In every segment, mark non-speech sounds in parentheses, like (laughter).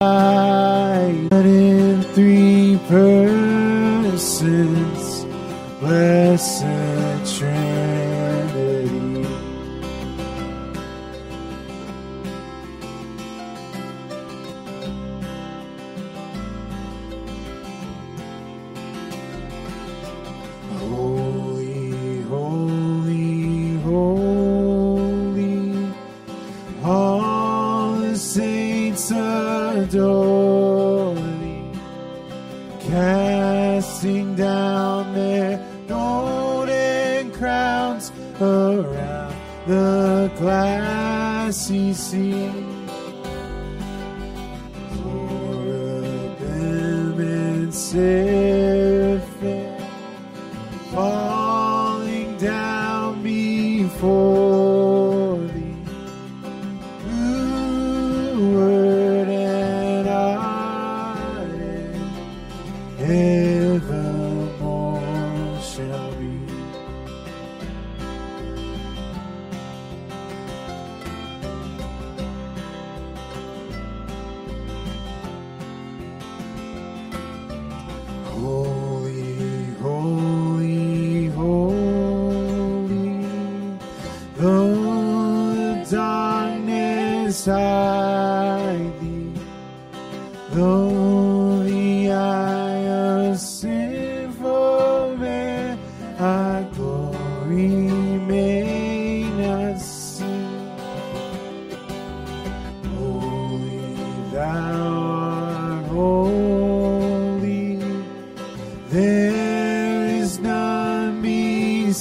but in three persons, blessed ici.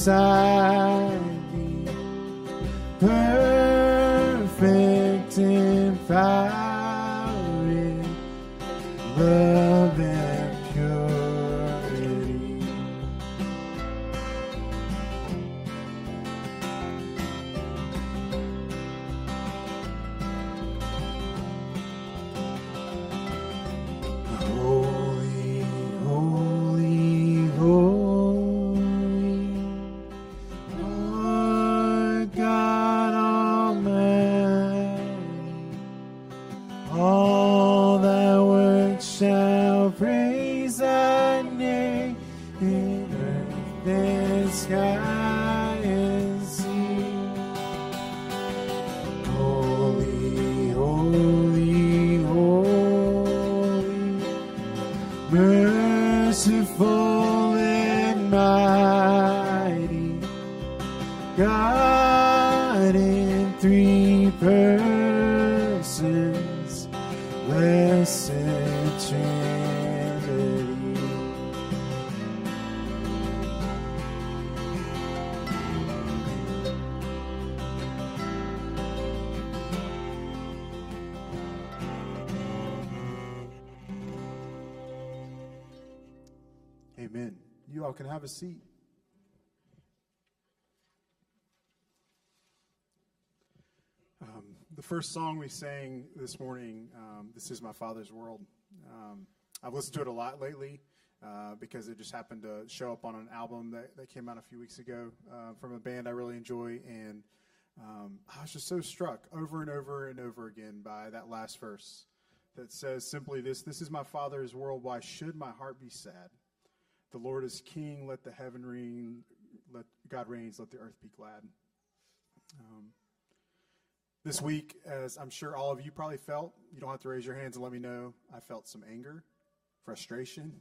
Beside a seat. Um, the first song we sang this morning, um, This is My Father's World. Um, I've listened to it a lot lately uh, because it just happened to show up on an album that, that came out a few weeks ago uh, from a band I really enjoy. And um, I was just so struck over and over and over again by that last verse that says simply this This is my Father's world. Why should my heart be sad? The Lord is king. Let the heaven ring. Let God reigns. Let the earth be glad. Um, this week, as I'm sure all of you probably felt, you don't have to raise your hands and let me know. I felt some anger, frustration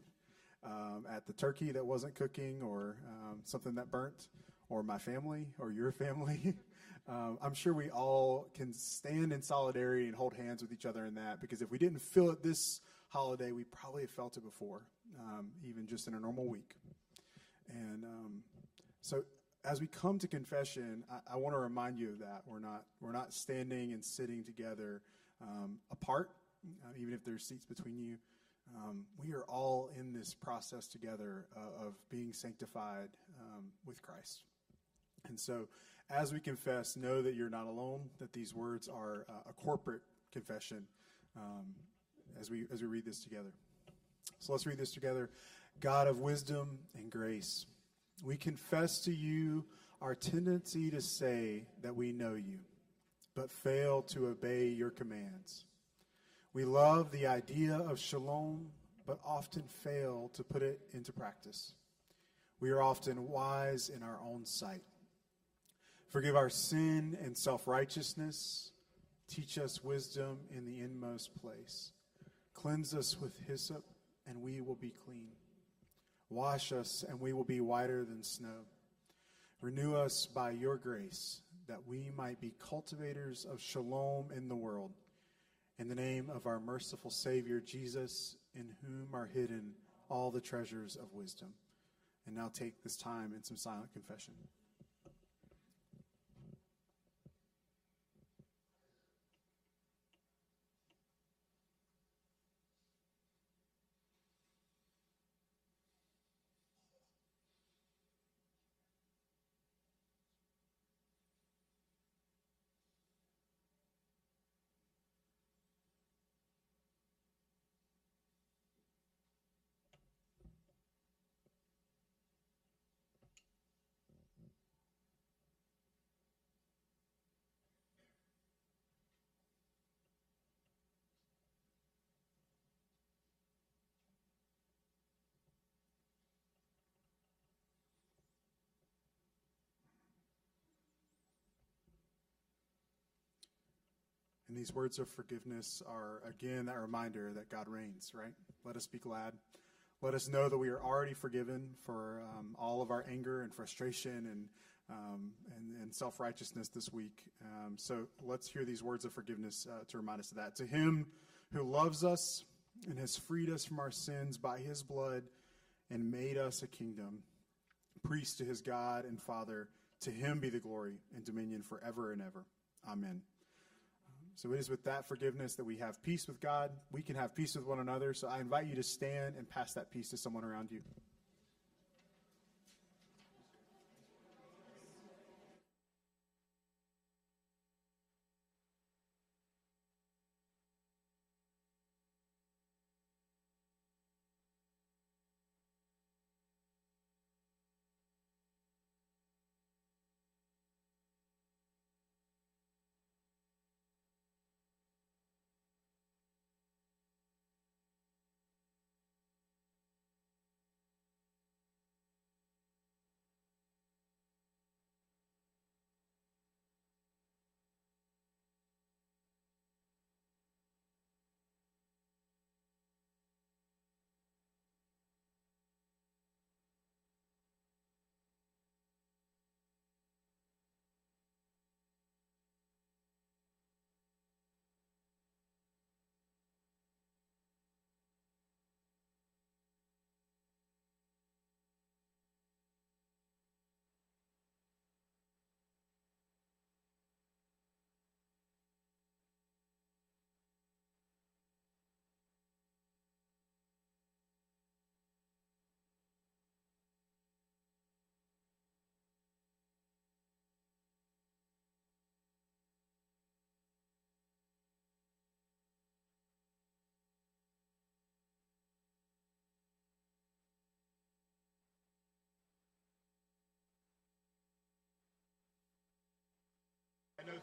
um, at the turkey that wasn't cooking, or um, something that burnt, or my family, or your family. (laughs) um, I'm sure we all can stand in solidarity and hold hands with each other in that, because if we didn't feel it this holiday, we probably have felt it before, um, even just in a normal week. And um, so, as we come to confession, I, I want to remind you of that. We're not we're not standing and sitting together um, apart, uh, even if there's seats between you. Um, we are all in this process together uh, of being sanctified um, with Christ. And so, as we confess, know that you're not alone. That these words are uh, a corporate confession. Um, as we as we read this together. So let's read this together. God of wisdom and grace, we confess to you our tendency to say that we know you, but fail to obey your commands. We love the idea of shalom, but often fail to put it into practice. We are often wise in our own sight. Forgive our sin and self righteousness. Teach us wisdom in the inmost place. Cleanse us with hyssop, and we will be clean. Wash us, and we will be whiter than snow. Renew us by your grace, that we might be cultivators of shalom in the world. In the name of our merciful Savior, Jesus, in whom are hidden all the treasures of wisdom. And now take this time in some silent confession. These words of forgiveness are, again, that reminder that God reigns, right? Let us be glad. Let us know that we are already forgiven for um, all of our anger and frustration and, um, and, and self righteousness this week. Um, so let's hear these words of forgiveness uh, to remind us of that. To Him who loves us and has freed us from our sins by His blood and made us a kingdom, priest to His God and Father, to Him be the glory and dominion forever and ever. Amen. So it is with that forgiveness that we have peace with God. We can have peace with one another. So I invite you to stand and pass that peace to someone around you.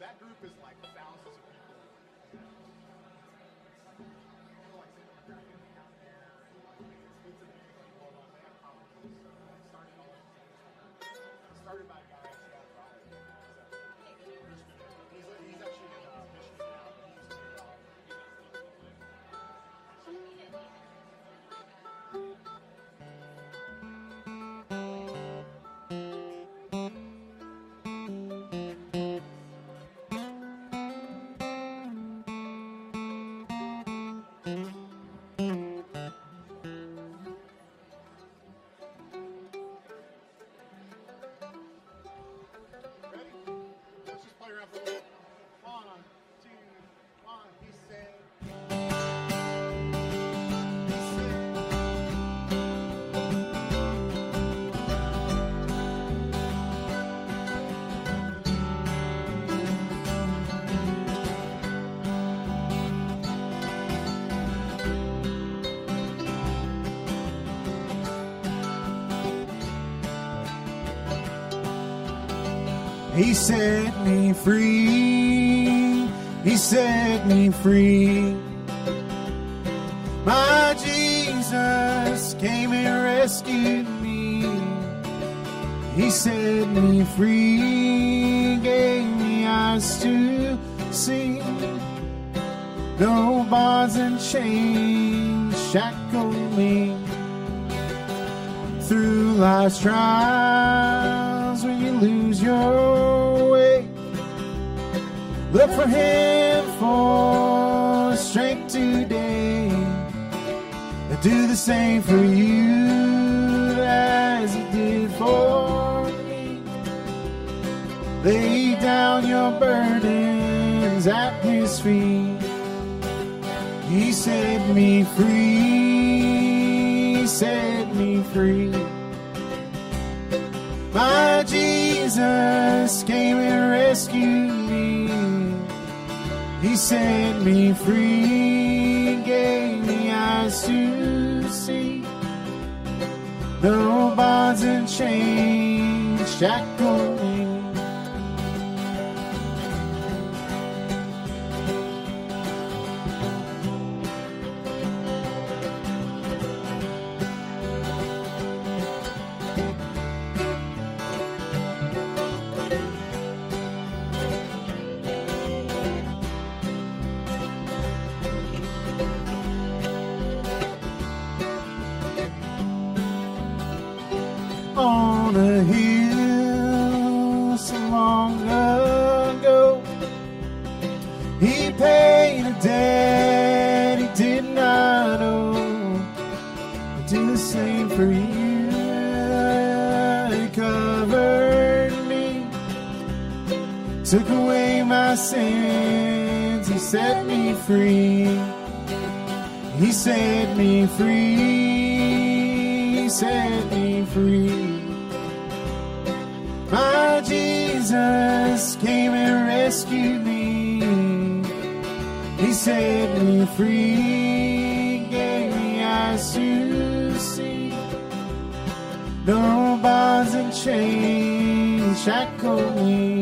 That group is Ready? He set me free. He set me free. My Jesus came and rescued me. He set me free. Jesus came and rescued me. He set me free, and gave me eyes to see. The bonds and chains, shackles. set me free. He set me free. He set me free. My Jesus came and rescued me. He set me free, gave me eyes to see. No bonds and chains shackled me.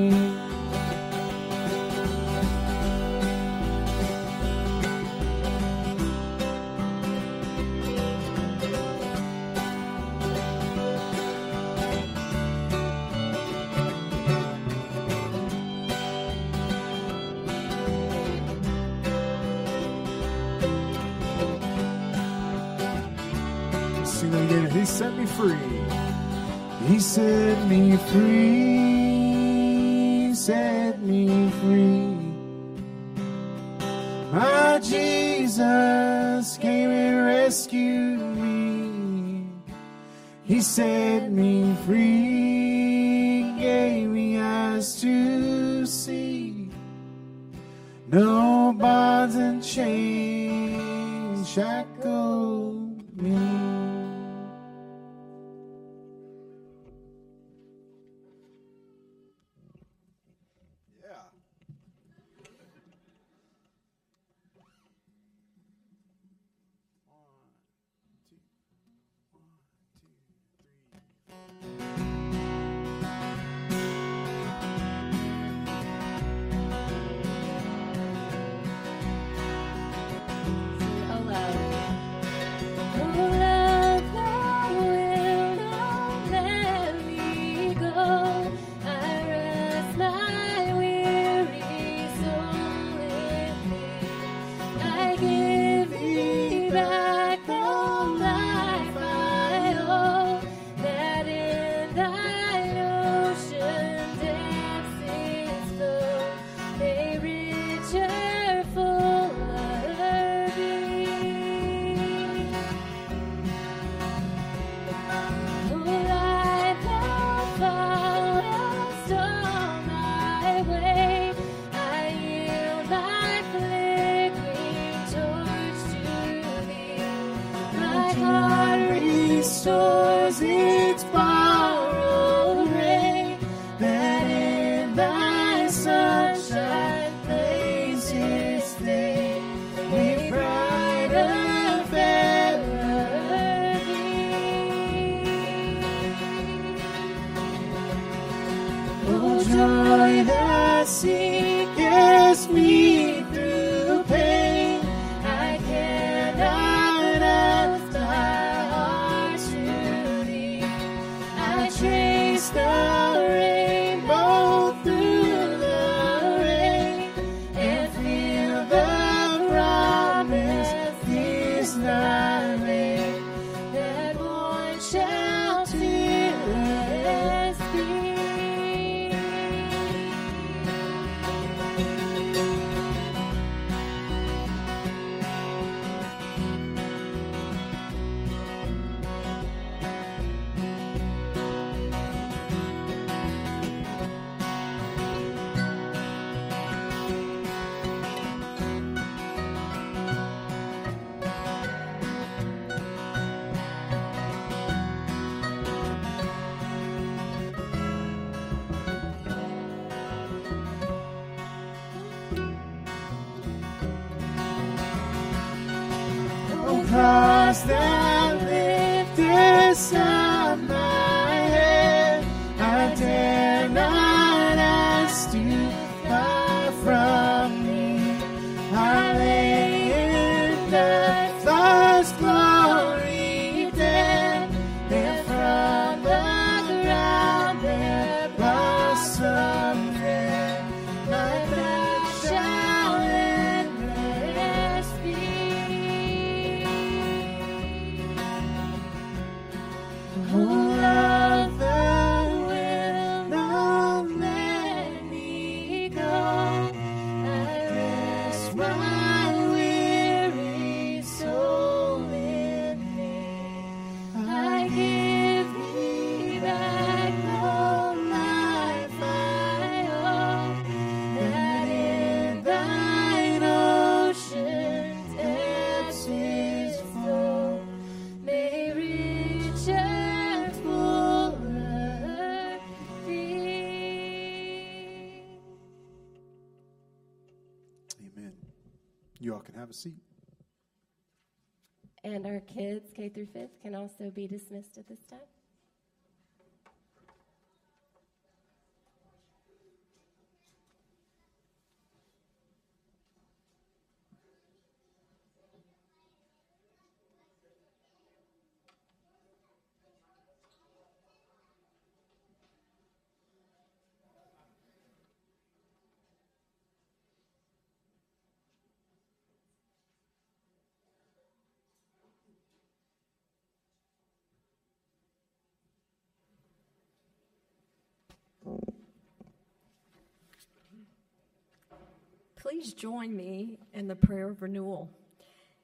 He set me free, gave me eyes to see. No bonds and chains shackles have a seat. And our kids, K through fifth, can also be dismissed at this time. Please join me in the prayer of renewal.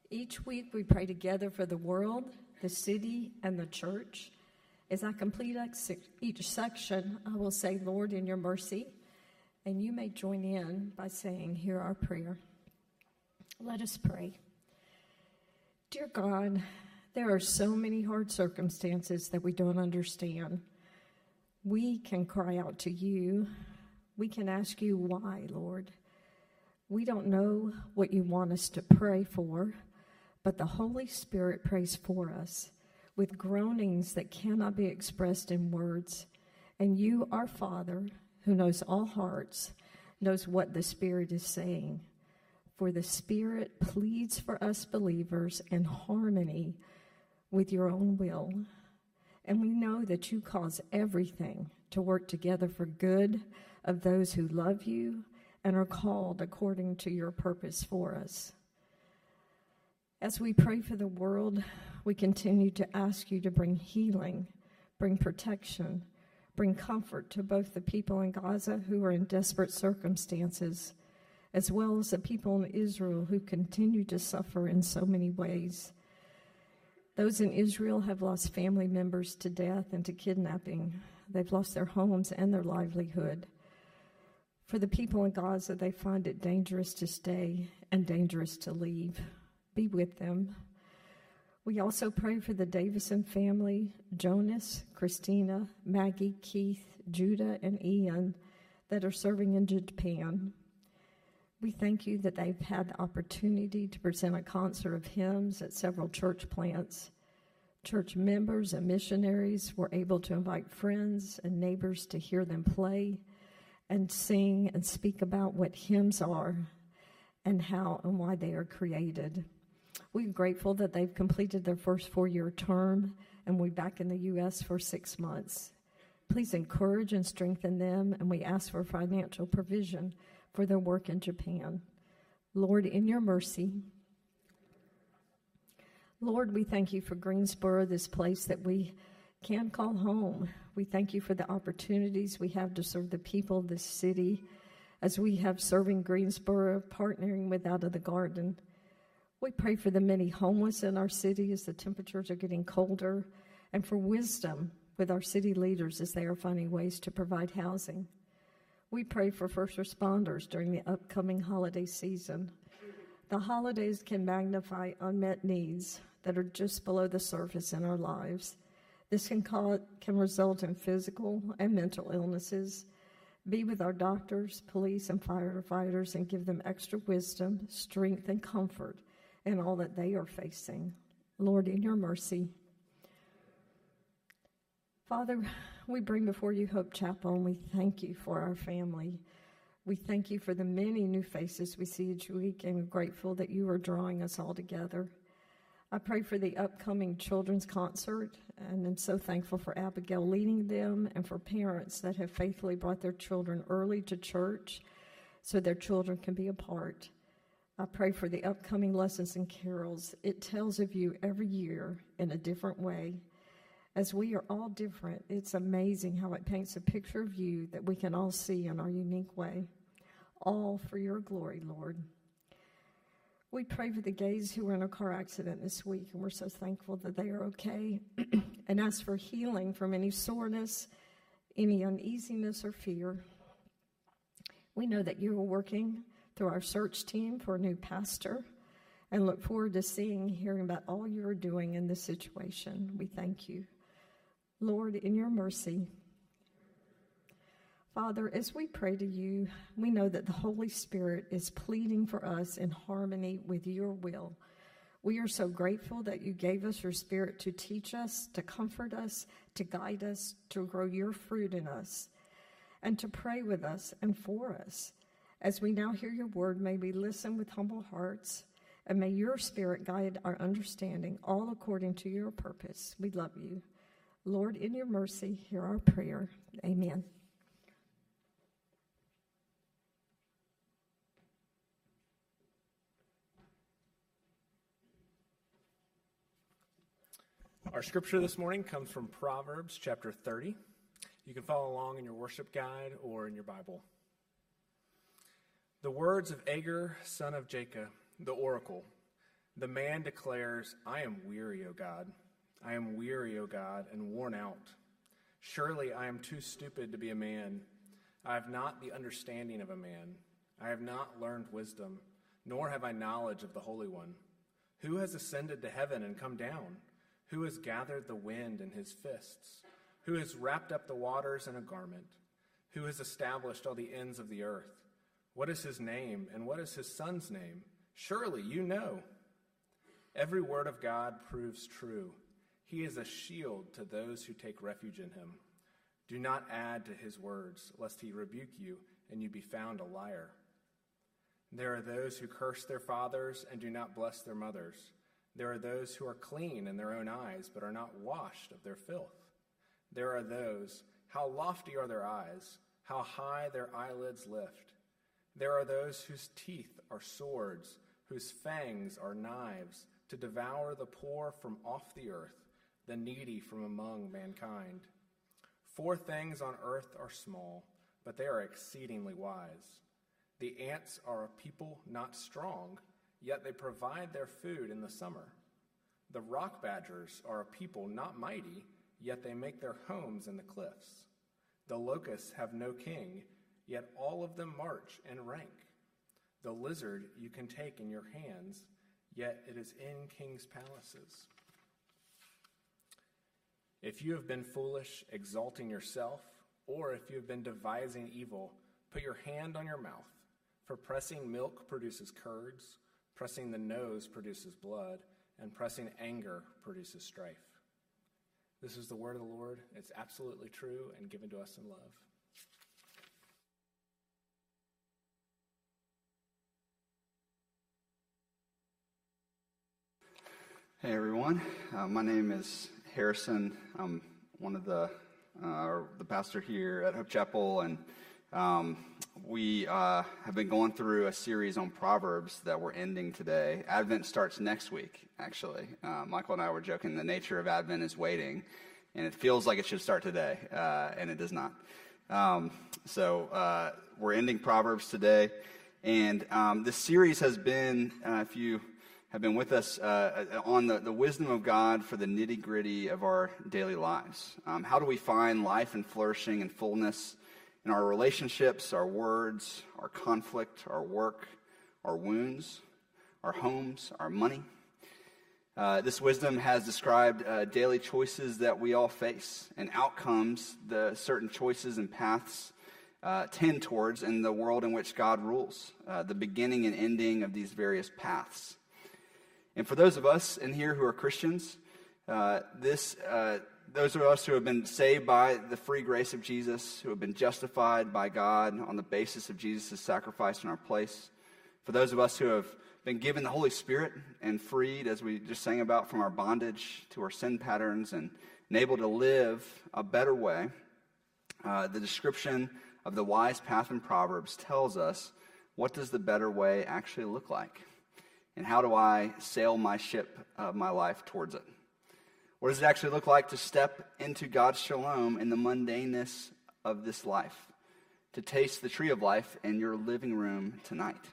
Each week we pray together for the world, the city, and the church. As I complete each section, I will say, Lord, in your mercy, and you may join in by saying, Hear our prayer. Let us pray. Dear God, there are so many hard circumstances that we don't understand. We can cry out to you. We can ask you why, Lord. We don't know what you want us to pray for, but the Holy Spirit prays for us with groanings that cannot be expressed in words. And you, our Father, who knows all hearts, knows what the Spirit is saying. For the Spirit pleads for us believers in harmony with your own will. And we know that you cause everything to work together for good of those who love you and are called according to your purpose for us. As we pray for the world, we continue to ask you to bring healing, bring protection, bring comfort to both the people in Gaza who are in desperate circumstances, as well as the people in Israel who continue to suffer in so many ways. Those in Israel have lost family members to death and to kidnapping. They've lost their homes and their livelihood. For the people in Gaza, they find it dangerous to stay and dangerous to leave. Be with them. We also pray for the Davison family, Jonas, Christina, Maggie, Keith, Judah, and Ian that are serving in Japan. We thank you that they've had the opportunity to present a concert of hymns at several church plants. Church members and missionaries were able to invite friends and neighbors to hear them play and sing and speak about what hymns are and how and why they are created. We're grateful that they've completed their first four year term and we're back in the U.S. for six months. Please encourage and strengthen them, and we ask for financial provision for their work in Japan. Lord, in your mercy, Lord, we thank you for Greensboro, this place that we can call home. We thank you for the opportunities we have to serve the people of this city as we have serving Greensboro, partnering with Out of the Garden. We pray for the many homeless in our city as the temperatures are getting colder, and for wisdom with our city leaders as they are finding ways to provide housing. We pray for first responders during the upcoming holiday season. The holidays can magnify unmet needs that are just below the surface in our lives. This can, can result in physical and mental illnesses. Be with our doctors, police, and firefighters and give them extra wisdom, strength, and comfort in all that they are facing. Lord, in your mercy. Father, we bring before you Hope Chapel and we thank you for our family. We thank you for the many new faces we see each week and we're grateful that you are drawing us all together. I pray for the upcoming children's concert and I'm so thankful for Abigail leading them and for parents that have faithfully brought their children early to church so their children can be a part. I pray for the upcoming lessons and carols. It tells of you every year in a different way. As we are all different, it's amazing how it paints a picture of you that we can all see in our unique way. All for your glory, Lord. We pray for the gays who were in a car accident this week, and we're so thankful that they are okay. (clears throat) and ask for healing from any soreness, any uneasiness, or fear. We know that you are working through our search team for a new pastor and look forward to seeing, hearing about all you are doing in this situation. We thank you. Lord, in your mercy, Father, as we pray to you, we know that the Holy Spirit is pleading for us in harmony with your will. We are so grateful that you gave us your Spirit to teach us, to comfort us, to guide us, to grow your fruit in us, and to pray with us and for us. As we now hear your word, may we listen with humble hearts, and may your Spirit guide our understanding, all according to your purpose. We love you. Lord, in your mercy, hear our prayer. Amen. Our scripture this morning comes from Proverbs chapter 30. You can follow along in your worship guide or in your Bible. The words of Agur, son of Jacob, the oracle. The man declares, I am weary, O God. I am weary, O God, and worn out. Surely I am too stupid to be a man. I have not the understanding of a man. I have not learned wisdom, nor have I knowledge of the Holy One. Who has ascended to heaven and come down? Who has gathered the wind in his fists? Who has wrapped up the waters in a garment? Who has established all the ends of the earth? What is his name, and what is his son's name? Surely you know. Every word of God proves true. He is a shield to those who take refuge in him. Do not add to his words, lest he rebuke you and you be found a liar. There are those who curse their fathers and do not bless their mothers. There are those who are clean in their own eyes, but are not washed of their filth. There are those, how lofty are their eyes, how high their eyelids lift. There are those whose teeth are swords, whose fangs are knives, to devour the poor from off the earth, the needy from among mankind. Four things on earth are small, but they are exceedingly wise. The ants are a people not strong yet they provide their food in the summer. The rock badgers are a people not mighty, yet they make their homes in the cliffs. The locusts have no king, yet all of them march and rank. The lizard you can take in your hands, yet it is in kings' palaces. If you have been foolish, exalting yourself, or if you have been devising evil, put your hand on your mouth, for pressing milk produces curds Pressing the nose produces blood, and pressing anger produces strife. This is the word of the Lord. It's absolutely true and given to us in love. Hey everyone, uh, my name is Harrison. I'm one of the uh, the pastor here at Hope Chapel, and um, we uh, have been going through a series on Proverbs that we're ending today. Advent starts next week, actually. Uh, Michael and I were joking the nature of Advent is waiting, and it feels like it should start today, uh, and it does not. Um, so uh, we're ending Proverbs today, and um, this series has been, uh, if you have been with us, uh, on the, the wisdom of God for the nitty gritty of our daily lives. Um, how do we find life and flourishing and fullness? In our relationships, our words, our conflict, our work, our wounds, our homes, our money. Uh, this wisdom has described uh, daily choices that we all face and outcomes the certain choices and paths uh, tend towards in the world in which God rules, uh, the beginning and ending of these various paths. And for those of us in here who are Christians, uh, this, uh, those of us who have been saved by the free grace of Jesus, who have been justified by God on the basis of Jesus' sacrifice in our place, for those of us who have been given the Holy Spirit and freed, as we just sang about, from our bondage to our sin patterns and, and able to live a better way, uh, the description of the wise path in Proverbs tells us what does the better way actually look like? And how do I sail my ship of my life towards it? What does it actually look like to step into God's shalom in the mundaneness of this life? To taste the tree of life in your living room tonight?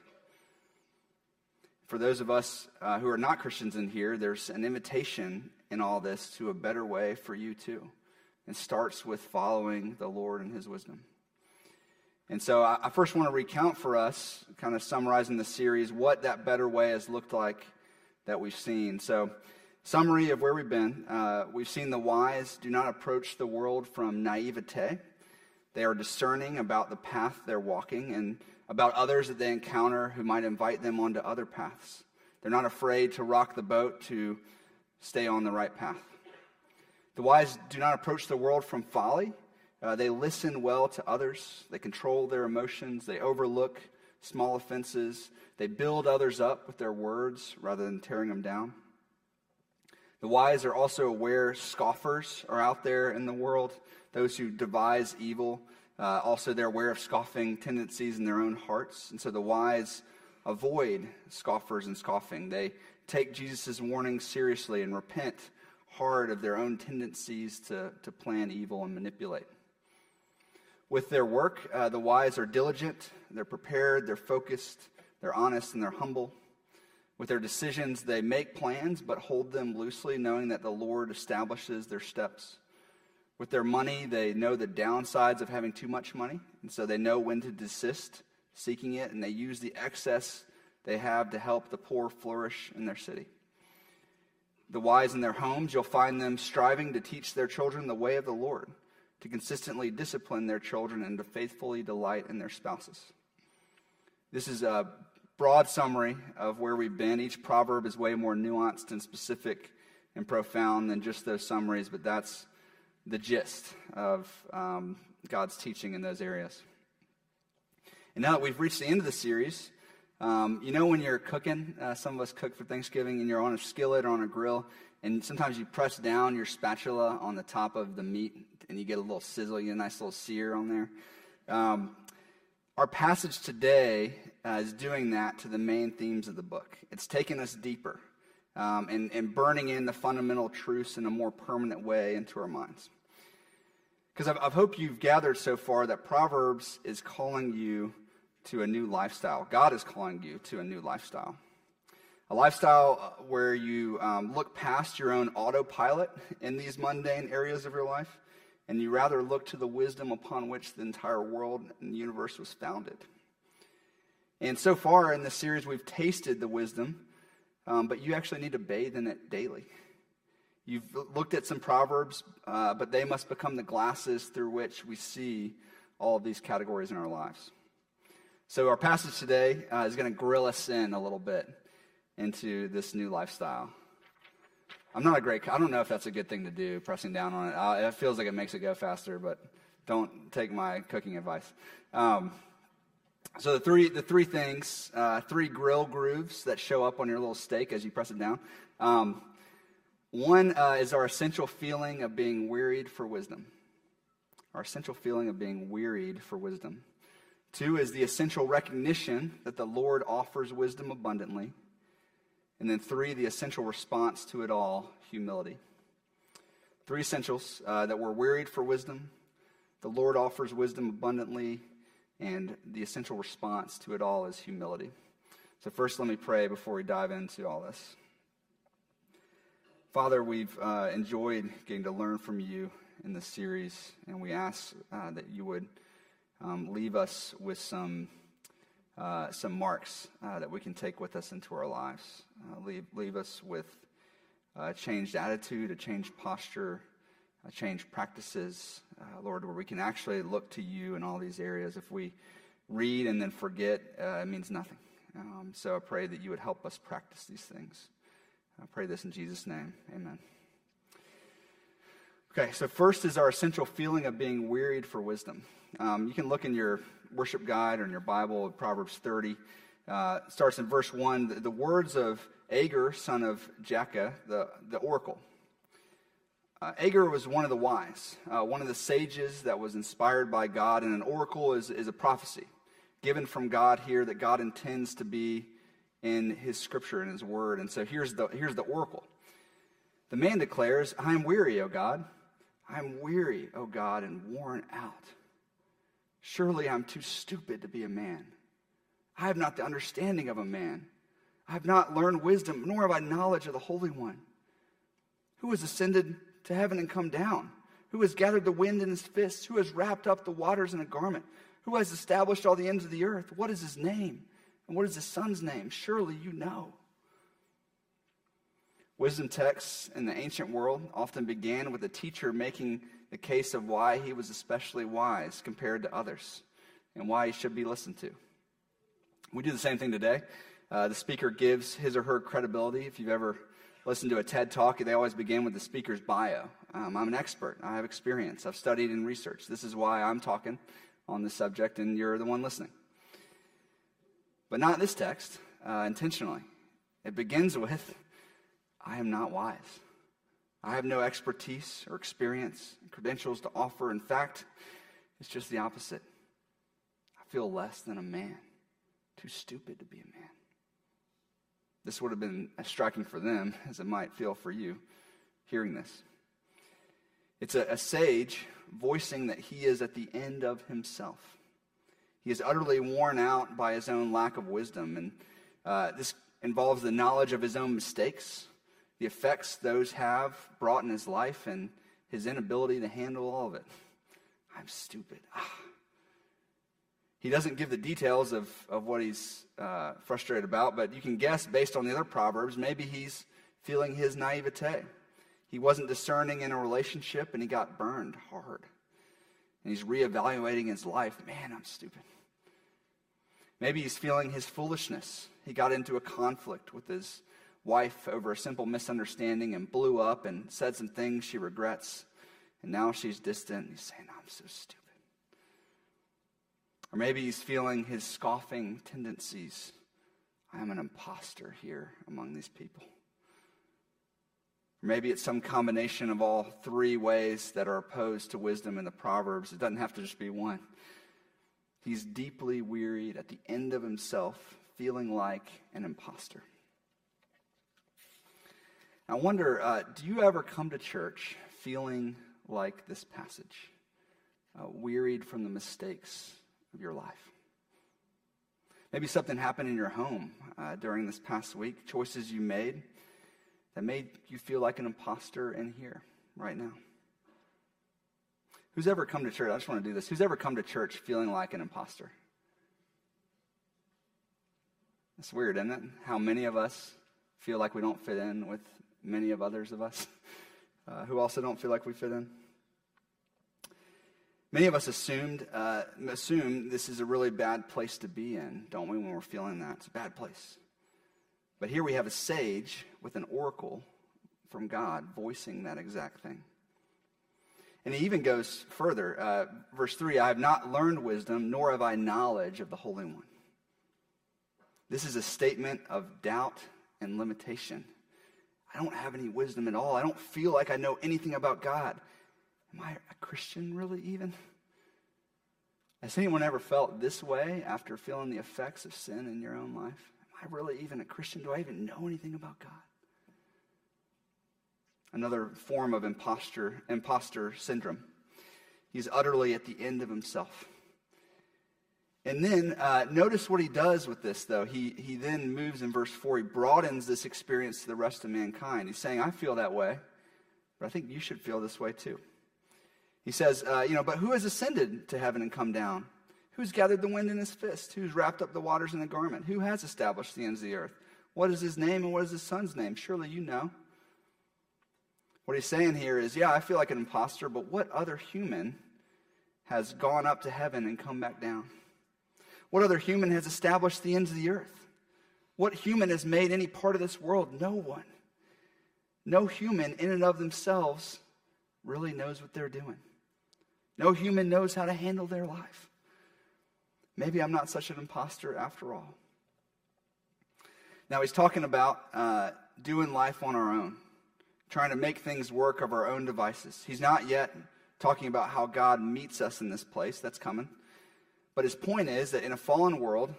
For those of us uh, who are not Christians in here, there's an invitation in all this to a better way for you too. It starts with following the Lord and his wisdom. And so I, I first want to recount for us, kind of summarizing the series, what that better way has looked like that we've seen. So, summary of where we've been uh, we've seen the wise do not approach the world from naivete. They are discerning about the path they're walking and about others that they encounter who might invite them onto other paths. They're not afraid to rock the boat to stay on the right path. The wise do not approach the world from folly. Uh, they listen well to others. They control their emotions. They overlook small offenses. They build others up with their words rather than tearing them down. The wise are also aware scoffers are out there in the world, those who devise evil. Uh, also, they're aware of scoffing tendencies in their own hearts. And so the wise avoid scoffers and scoffing. They take Jesus' warning seriously and repent hard of their own tendencies to, to plan evil and manipulate. With their work, uh, the wise are diligent, they're prepared, they're focused, they're honest, and they're humble. With their decisions, they make plans but hold them loosely, knowing that the Lord establishes their steps. With their money, they know the downsides of having too much money, and so they know when to desist seeking it, and they use the excess they have to help the poor flourish in their city. The wise in their homes, you'll find them striving to teach their children the way of the Lord, to consistently discipline their children, and to faithfully delight in their spouses. This is a broad summary of where we've been. Each proverb is way more nuanced and specific and profound than just those summaries, but that's the gist of um, God's teaching in those areas. And now that we've reached the end of the series, um, you know when you're cooking, uh, some of us cook for Thanksgiving, and you're on a skillet or on a grill, and sometimes you press down your spatula on the top of the meat, and you get a little sizzle, you get a nice little sear on there. Um, our passage today uh, is doing that to the main themes of the book. It's taking us deeper um, and, and burning in the fundamental truths in a more permanent way into our minds. Because I've, I've you've gathered so far that Proverbs is calling you to a new lifestyle. God is calling you to a new lifestyle. A lifestyle uh, where you um, look past your own autopilot in these mundane areas of your life, and you rather look to the wisdom upon which the entire world and the universe was founded. And so far in this series, we've tasted the wisdom, um, but you actually need to bathe in it daily. You've looked at some proverbs, uh, but they must become the glasses through which we see all of these categories in our lives. So, our passage today uh, is going to grill us in a little bit into this new lifestyle. I'm not a great, I don't know if that's a good thing to do, pressing down on it. Uh, it feels like it makes it go faster, but don't take my cooking advice. Um, so the three, the three things, uh, three grill grooves that show up on your little steak as you press it down. Um, one uh, is our essential feeling of being wearied for wisdom. Our essential feeling of being wearied for wisdom. Two is the essential recognition that the Lord offers wisdom abundantly. And then three, the essential response to it all humility. Three essentials uh, that we're wearied for wisdom, the Lord offers wisdom abundantly, and the essential response to it all is humility. So, first, let me pray before we dive into all this. Father, we've uh, enjoyed getting to learn from you in this series, and we ask uh, that you would um, leave us with some, uh, some marks uh, that we can take with us into our lives. Uh, leave, leave us with a changed attitude, a changed posture, a changed practices, uh, Lord, where we can actually look to you in all these areas. If we read and then forget, uh, it means nothing. Um, so I pray that you would help us practice these things. I pray this in Jesus' name. Amen. Okay, so first is our essential feeling of being wearied for wisdom. Um, you can look in your worship guide or in your Bible, Proverbs 30. Uh, starts in verse 1. The, the, words of Agur, son of Jakeh, the, the oracle. Uh, Agur was one of the wise, uh, one of the sages that was inspired by God, and an oracle is, is a prophecy given from God here that God intends to be in his scripture and his word. And so here's the, here's the oracle. The man declares, I am weary, O God. I am weary, O God, and worn out. Surely I'm too stupid to be a man. I have not the understanding of a man. I have not learned wisdom, nor have I knowledge of the Holy One. Who has ascended to heaven and come down? Who has gathered the wind in his fists? Who has wrapped up the waters in a garment? Who has established all the ends of the earth? What is his name? And what is his son's name? Surely you know. Wisdom texts in the ancient world often began with a teacher making the case of why he was especially wise compared to others and why he should be listened to. We do the same thing today. Uh, the speaker gives his or her credibility. If you've ever listened to a TED talk, they always begin with the speaker's bio. Um, I'm an expert. I have experience. I've studied and researched. This is why I'm talking on this subject, and you're the one listening. But not this text, uh, intentionally. It begins with, I am not wise. I have no expertise or experience, credentials to offer. In fact, it's just the opposite. I feel less than a man, too stupid to be a man. This would have been as striking for them as it might feel for you hearing this. It's a, a sage voicing that he is at the end of himself. He is utterly worn out by his own lack of wisdom. And uh, this involves the knowledge of his own mistakes, the effects those have brought in his life, and his inability to handle all of it. I'm stupid. Ah. He doesn't give the details of, of what he's uh, frustrated about, but you can guess based on the other Proverbs, maybe he's feeling his naivete. He wasn't discerning in a relationship and he got burned hard. And he's reevaluating his life. Man, I'm stupid. Maybe he's feeling his foolishness. He got into a conflict with his wife over a simple misunderstanding and blew up and said some things she regrets. And now she's distant. He's saying, I'm so stupid. Or maybe he's feeling his scoffing tendencies. I am an impostor here among these people. Maybe it's some combination of all three ways that are opposed to wisdom in the Proverbs. It doesn't have to just be one. He's deeply wearied at the end of himself, feeling like an impostor. I wonder uh, do you ever come to church feeling like this passage, uh, wearied from the mistakes of your life? Maybe something happened in your home uh, during this past week, choices you made that made you feel like an imposter in here right now? Who's ever come to church? I just want to do this. Who's ever come to church feeling like an imposter? It's weird, isn't it? How many of us feel like we don't fit in with many of others of us (laughs) uh, who also don't feel like we fit in. Many of us assumed uh, assume this is a really bad place to be in, don't we? When we're feeling that it's a bad place. But here we have a sage with an oracle from God voicing that exact thing. And he even goes further. Uh, verse 3 I have not learned wisdom, nor have I knowledge of the Holy One. This is a statement of doubt and limitation. I don't have any wisdom at all. I don't feel like I know anything about God. Am I a Christian, really, even? Has anyone ever felt this way after feeling the effects of sin in your own life? Am I really even a Christian? Do I even know anything about God? Another form of imposter, imposter syndrome. He's utterly at the end of himself. And then uh, notice what he does with this, though. He, he then moves in verse 4. He broadens this experience to the rest of mankind. He's saying, I feel that way, but I think you should feel this way too. He says, uh, You know, but who has ascended to heaven and come down? Who's gathered the wind in his fist? Who's wrapped up the waters in a garment? Who has established the ends of the earth? What is his name and what is his son's name? Surely you know. What he's saying here is, yeah, I feel like an impostor, but what other human has gone up to heaven and come back down? What other human has established the ends of the earth? What human has made any part of this world? No one. no human in and of themselves really knows what they're doing. No human knows how to handle their life. Maybe I'm not such an imposter after all. Now, he's talking about uh, doing life on our own, trying to make things work of our own devices. He's not yet talking about how God meets us in this place. That's coming. But his point is that in a fallen world,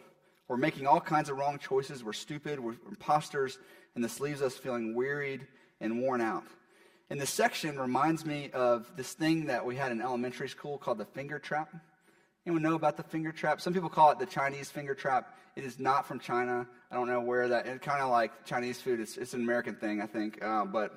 we're making all kinds of wrong choices. We're stupid. We're imposters. And this leaves us feeling wearied and worn out. And this section reminds me of this thing that we had in elementary school called the finger trap. Anyone know about the finger trap? Some people call it the Chinese finger trap. It is not from China. I don't know where that. It's kind of like Chinese food. It's, it's an American thing, I think. Uh, but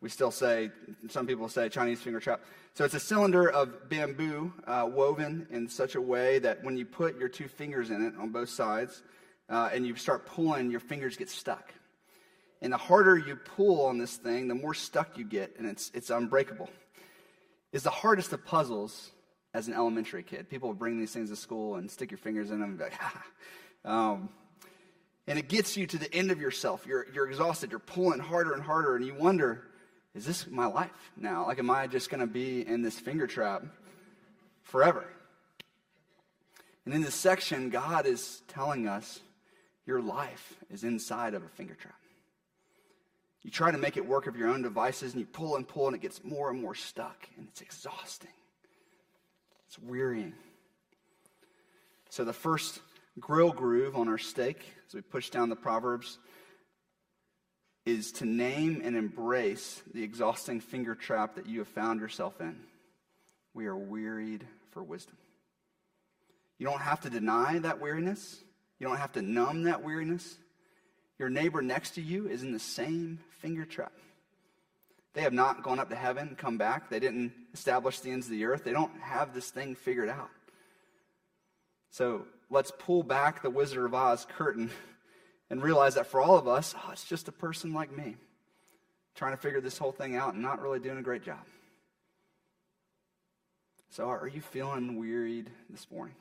we still say, some people say Chinese finger trap. So it's a cylinder of bamboo uh, woven in such a way that when you put your two fingers in it on both sides uh, and you start pulling, your fingers get stuck. And the harder you pull on this thing, the more stuck you get, and it's, it's unbreakable. Is the hardest of puzzles as an elementary kid. People bring these things to school and stick your fingers in them and be like, (laughs) ha. Um, and it gets you to the end of yourself. You're, you're exhausted. You're pulling harder and harder, and you wonder, is this my life now? Like, am I just going to be in this finger trap forever? And in this section, God is telling us your life is inside of a finger trap. You try to make it work of your own devices, and you pull and pull, and it gets more and more stuck, and it's exhausting. It's wearying. So, the first grill groove on our steak, as we push down the Proverbs, is to name and embrace the exhausting finger trap that you have found yourself in. We are wearied for wisdom. You don't have to deny that weariness, you don't have to numb that weariness. Your neighbor next to you is in the same finger trap. They have not gone up to heaven and come back. They didn't establish the ends of the earth. They don't have this thing figured out. So let's pull back the Wizard of Oz curtain (laughs) and realize that for all of us, oh, it's just a person like me trying to figure this whole thing out and not really doing a great job. So, are you feeling wearied this morning?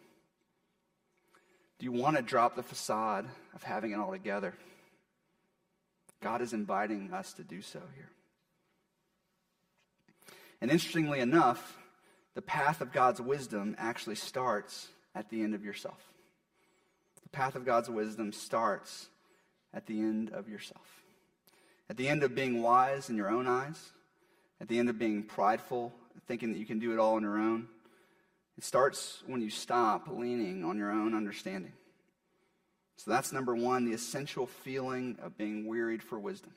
Do you want to drop the facade of having it all together? God is inviting us to do so here. And interestingly enough, the path of God's wisdom actually starts at the end of yourself. The path of God's wisdom starts at the end of yourself. At the end of being wise in your own eyes, at the end of being prideful, thinking that you can do it all on your own. It starts when you stop leaning on your own understanding. So that's number one, the essential feeling of being wearied for wisdom.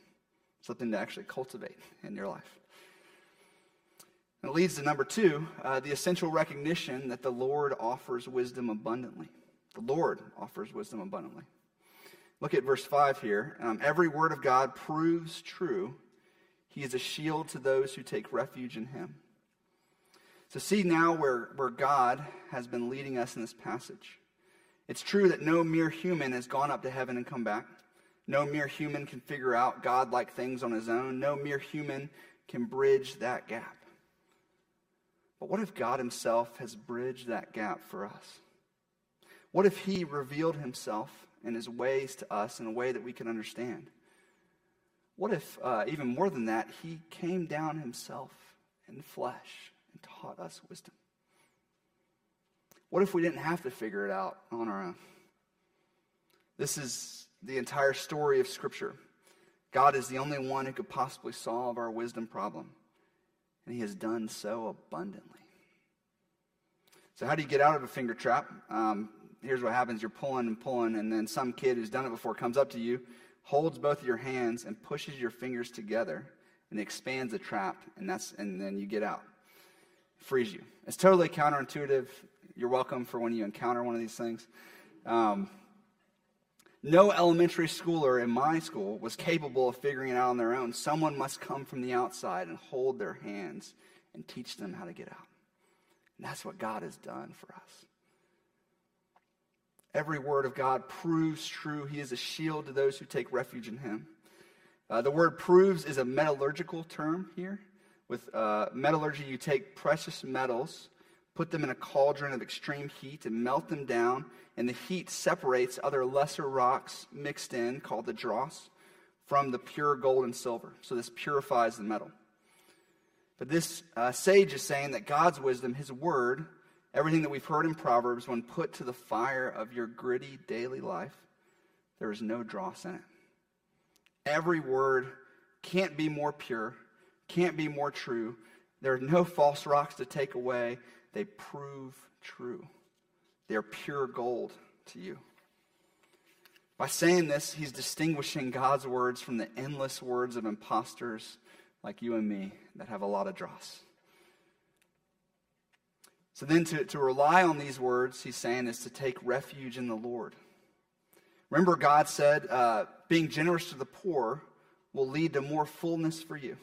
Something to actually cultivate in your life. And it leads to number two, uh, the essential recognition that the Lord offers wisdom abundantly. The Lord offers wisdom abundantly. Look at verse 5 here. Um, Every word of God proves true. He is a shield to those who take refuge in him. So, see now where, where God has been leading us in this passage. It's true that no mere human has gone up to heaven and come back. No mere human can figure out God like things on his own. No mere human can bridge that gap. But what if God Himself has bridged that gap for us? What if He revealed Himself and His ways to us in a way that we can understand? What if, uh, even more than that, He came down Himself in flesh and taught us wisdom? What if we didn't have to figure it out on our own? This is the entire story of Scripture. God is the only one who could possibly solve our wisdom problem and he has done so abundantly. So, how do you get out of a finger trap? Um, here's what happens you're pulling and pulling, and then some kid who's done it before comes up to you, holds both of your hands, and pushes your fingers together and expands the trap, and, that's, and then you get out. Frees you. It's totally counterintuitive. You're welcome for when you encounter one of these things. Um, no elementary schooler in my school was capable of figuring it out on their own. Someone must come from the outside and hold their hands and teach them how to get out. And that's what God has done for us. Every word of God proves true. He is a shield to those who take refuge in him. Uh, the word proves is a metallurgical term here. With uh, metallurgy, you take precious metals put them in a cauldron of extreme heat and melt them down, and the heat separates other lesser rocks mixed in, called the dross, from the pure gold and silver. So this purifies the metal. But this uh, sage is saying that God's wisdom, his word, everything that we've heard in Proverbs, when put to the fire of your gritty daily life, there is no dross in it. Every word can't be more pure, can't be more true. There are no false rocks to take away. They prove true. They're pure gold to you. By saying this, he's distinguishing God's words from the endless words of impostors like you and me that have a lot of dross. So then, to, to rely on these words, he's saying, is to take refuge in the Lord. Remember, God said, uh, being generous to the poor will lead to more fullness for you.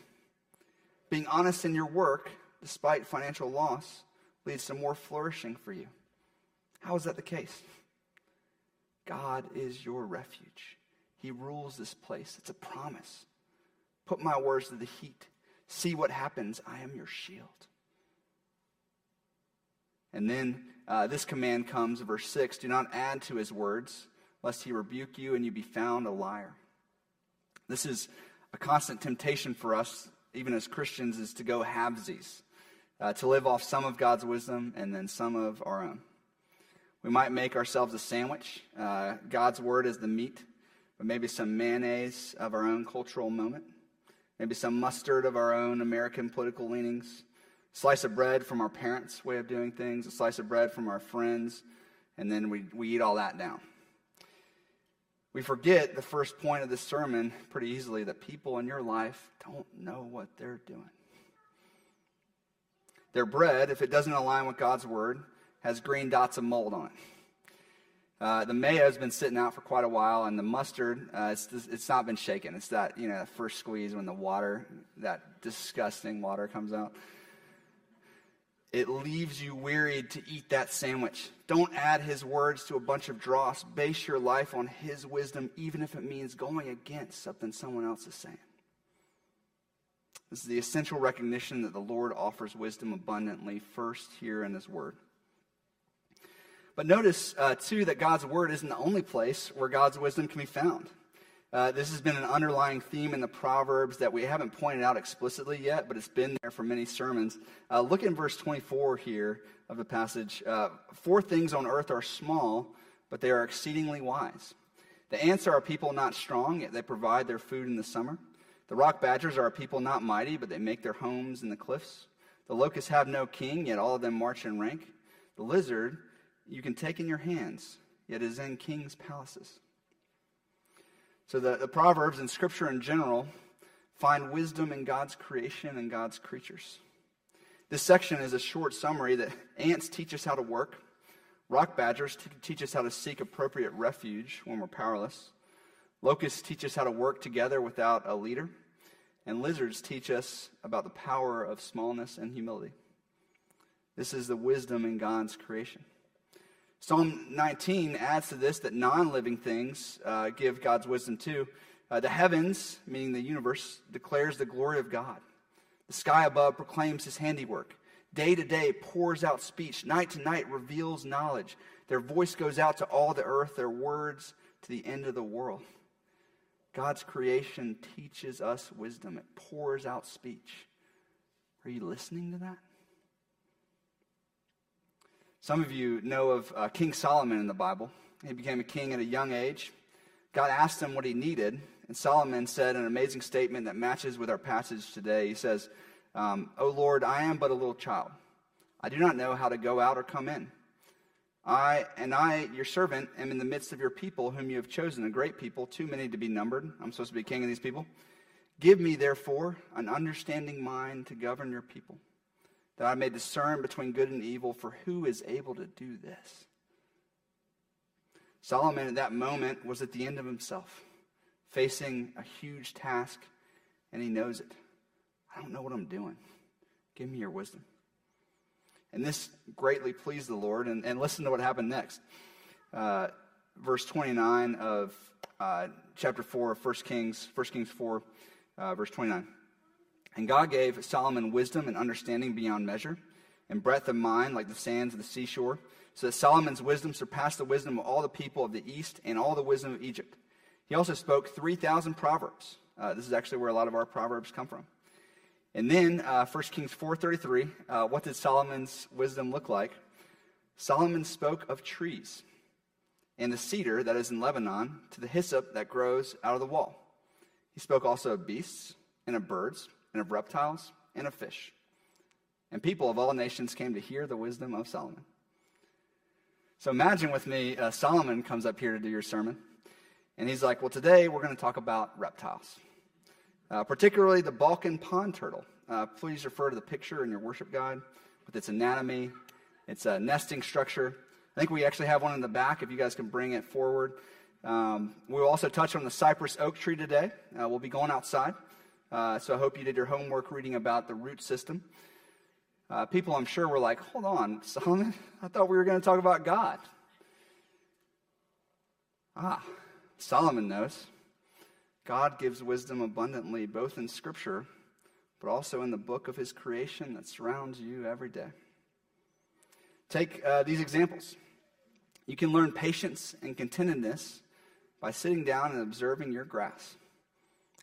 Being honest in your work, despite financial loss, leads to more flourishing for you. How is that the case? God is your refuge. He rules this place. It's a promise. Put my words to the heat. See what happens. I am your shield. And then uh, this command comes, verse 6 Do not add to his words, lest he rebuke you and you be found a liar. This is a constant temptation for us, even as Christians, is to go halvesies, uh, to live off some of God's wisdom and then some of our own. We might make ourselves a sandwich. Uh, God's word is the meat, but maybe some mayonnaise of our own cultural moment, maybe some mustard of our own American political leanings slice of bread from our parents' way of doing things, a slice of bread from our friends, and then we, we eat all that down. We forget the first point of this sermon pretty easily that people in your life don't know what they're doing. Their bread, if it doesn't align with God's word, has green dots of mold on it. Uh, the mayo has been sitting out for quite a while, and the mustard, uh, it's, it's not been shaken. It's that, you know, first squeeze when the water, that disgusting water comes out it leaves you wearied to eat that sandwich. Don't add his words to a bunch of dross. Base your life on his wisdom, even if it means going against something someone else is saying. This is the essential recognition that the Lord offers wisdom abundantly first here in his word. But notice, uh, too, that God's word isn't the only place where God's wisdom can be found. Uh, this has been an underlying theme in the Proverbs that we haven't pointed out explicitly yet, but it's been there for many sermons. Uh, look in verse 24 here of the passage. Uh, Four things on earth are small, but they are exceedingly wise. The ants are a people not strong, yet they provide their food in the summer. The rock badgers are a people not mighty, but they make their homes in the cliffs. The locusts have no king, yet all of them march in rank. The lizard you can take in your hands, yet is in kings' palaces. So the, the Proverbs and Scripture in general find wisdom in God's creation and God's creatures. This section is a short summary that ants teach us how to work, rock badgers t- teach us how to seek appropriate refuge when we're powerless, locusts teach us how to work together without a leader, and lizards teach us about the power of smallness and humility. This is the wisdom in God's creation. Psalm 19 adds to this that non living things uh, give God's wisdom too. Uh, the heavens, meaning the universe, declares the glory of God. The sky above proclaims his handiwork. Day to day pours out speech. Night to night reveals knowledge. Their voice goes out to all the earth, their words to the end of the world. God's creation teaches us wisdom, it pours out speech. Are you listening to that? Some of you know of uh, King Solomon in the Bible. He became a king at a young age. God asked him what he needed, and Solomon said an amazing statement that matches with our passage today. He says, um, O Lord, I am but a little child. I do not know how to go out or come in. I and I, your servant, am in the midst of your people, whom you have chosen, a great people, too many to be numbered. I'm supposed to be king of these people. Give me, therefore, an understanding mind to govern your people that I may discern between good and evil, for who is able to do this? Solomon at that moment was at the end of himself, facing a huge task, and he knows it. I don't know what I'm doing. Give me your wisdom. And this greatly pleased the Lord. And, and listen to what happened next. Uh, verse 29 of uh, chapter 4 of 1 Kings, 1 Kings 4, uh, verse 29. And God gave Solomon wisdom and understanding beyond measure, and breadth of mind like the sands of the seashore, so that Solomon's wisdom surpassed the wisdom of all the people of the east and all the wisdom of Egypt. He also spoke 3,000 proverbs. Uh, this is actually where a lot of our proverbs come from. And then, uh, 1 Kings 4.33, uh, what did Solomon's wisdom look like? Solomon spoke of trees and the cedar that is in Lebanon to the hyssop that grows out of the wall. He spoke also of beasts and of birds and of reptiles and of fish. And people of all nations came to hear the wisdom of Solomon. So imagine with me, uh, Solomon comes up here to do your sermon, and he's like, Well, today we're going to talk about reptiles, uh, particularly the Balkan pond turtle. Uh, please refer to the picture in your worship guide with its anatomy, its uh, nesting structure. I think we actually have one in the back if you guys can bring it forward. Um, we'll also touch on the cypress oak tree today. Uh, we'll be going outside. Uh, so I hope you did your homework reading about the root system. Uh, people, I'm sure, were like, hold on, Solomon, I thought we were going to talk about God. Ah, Solomon knows. God gives wisdom abundantly, both in Scripture, but also in the book of his creation that surrounds you every day. Take uh, these examples. You can learn patience and contentedness by sitting down and observing your grass.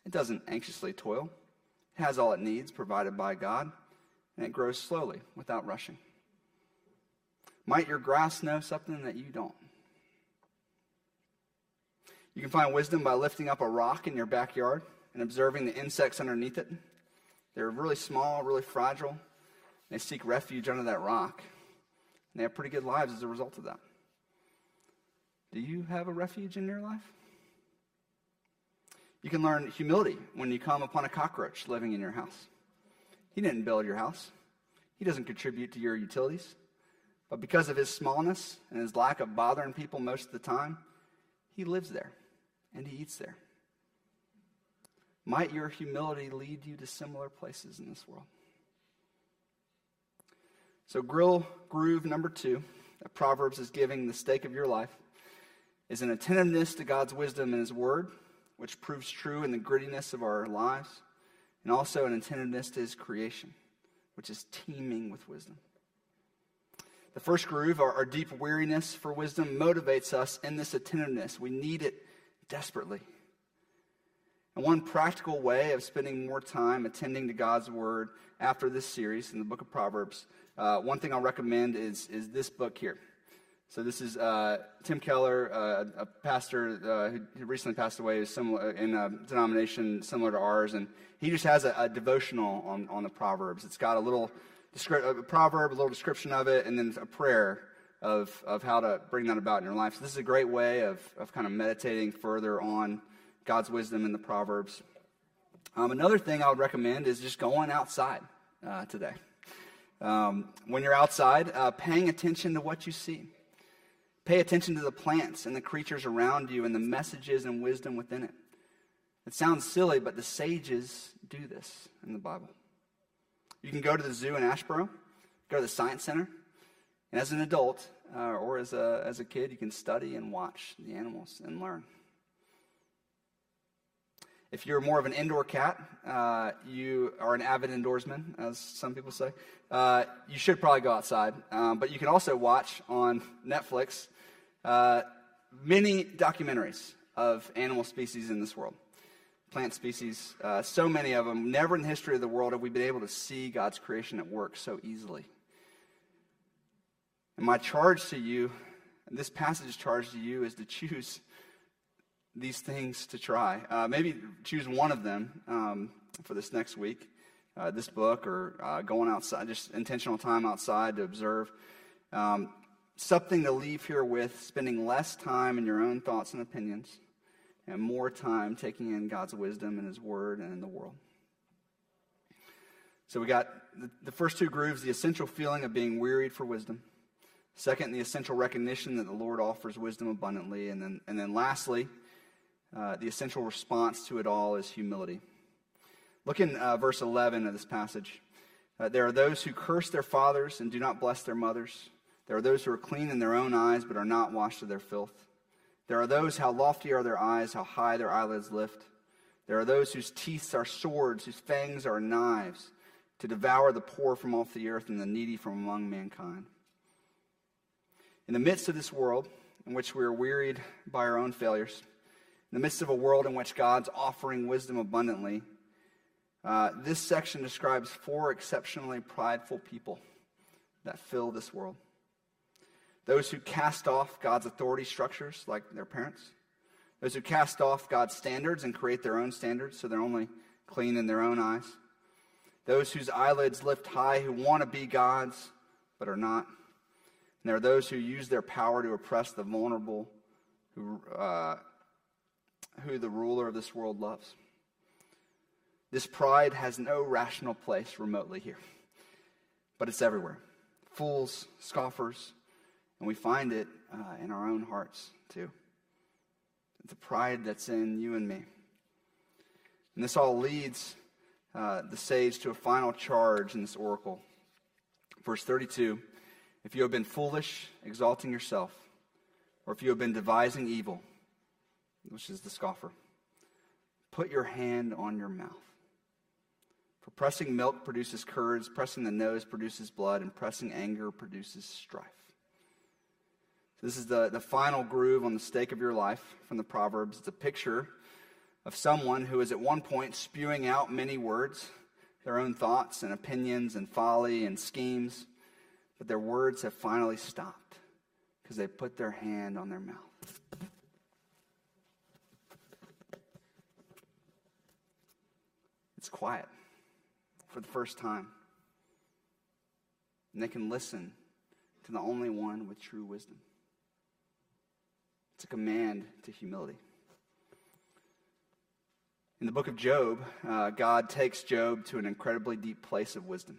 It doesn't anxiously toil, it has all it needs provided by God, and it grows slowly without rushing. Might your grass know something that you don't? You can find wisdom by lifting up a rock in your backyard and observing the insects underneath it. They're really small, really fragile. They seek refuge under that rock. And they have pretty good lives as a result of that. Do you have a refuge in your life? You can learn humility when you come upon a cockroach living in your house. He didn't build your house, he doesn't contribute to your utilities. But because of his smallness and his lack of bothering people most of the time, he lives there and he eats there. Might your humility lead you to similar places in this world? So, grill groove number two that Proverbs is giving the stake of your life is an attentiveness to God's wisdom and His Word, which proves true in the grittiness of our lives, and also an attentiveness to His creation, which is teeming with wisdom. The first groove, our, our deep weariness for wisdom, motivates us in this attentiveness. We need it desperately. And one practical way of spending more time attending to God's Word after this series in the book of Proverbs, uh, one thing I'll recommend is, is this book here. So this is uh, Tim Keller, uh, a pastor uh, who recently passed away similar, in a denomination similar to ours, and he just has a, a devotional on, on the Proverbs. It's got a little descri- a proverb, a little description of it, and then a prayer of, of how to bring that about in your life. So this is a great way of, of kind of meditating further on God's wisdom in the Proverbs. Um, another thing I would recommend is just going outside uh, today. Um, when you're outside, uh, paying attention to what you see. Pay attention to the plants and the creatures around you and the messages and wisdom within it. It sounds silly, but the sages do this in the Bible. You can go to the zoo in Asheboro, go to the Science Center, and as an adult uh, or as a, as a kid, you can study and watch the animals and learn. If you're more of an indoor cat, uh, you are an avid indoorsman, as some people say, uh, you should probably go outside. Um, but you can also watch on Netflix uh, many documentaries of animal species in this world, plant species, uh, so many of them. Never in the history of the world have we been able to see God's creation at work so easily. And my charge to you, and this passage charge to you, is to choose these things to try. Uh, maybe choose one of them um, for this next week, uh, this book, or uh, going outside, just intentional time outside to observe. Um, something to leave here with, spending less time in your own thoughts and opinions, and more time taking in God's wisdom and His Word and in the world. So we got the, the first two grooves the essential feeling of being wearied for wisdom. Second, the essential recognition that the Lord offers wisdom abundantly. And then, and then lastly, uh, the essential response to it all is humility. Look in uh, verse 11 of this passage. Uh, there are those who curse their fathers and do not bless their mothers. There are those who are clean in their own eyes, but are not washed of their filth. There are those, how lofty are their eyes, how high their eyelids lift. There are those whose teeth are swords, whose fangs are knives, to devour the poor from off the earth and the needy from among mankind. In the midst of this world, in which we are wearied by our own failures, In the midst of a world in which God's offering wisdom abundantly, uh, this section describes four exceptionally prideful people that fill this world. Those who cast off God's authority structures, like their parents, those who cast off God's standards and create their own standards so they're only clean in their own eyes, those whose eyelids lift high, who want to be God's but are not. And there are those who use their power to oppress the vulnerable, who, uh, who the ruler of this world loves. This pride has no rational place remotely here, but it's everywhere. Fools, scoffers, and we find it uh, in our own hearts too. The pride that's in you and me. And this all leads uh, the sage to a final charge in this oracle. Verse 32 If you have been foolish, exalting yourself, or if you have been devising evil, which is the scoffer, put your hand on your mouth. For pressing milk produces curds, pressing the nose produces blood, and pressing anger produces strife. This is the, the final groove on the stake of your life from the Proverbs. It's a picture of someone who is at one point spewing out many words, their own thoughts and opinions and folly and schemes, but their words have finally stopped because they put their hand on their mouth. It's quiet for the first time. And they can listen to the only one with true wisdom. It's a command to humility. In the book of Job, uh, God takes Job to an incredibly deep place of wisdom.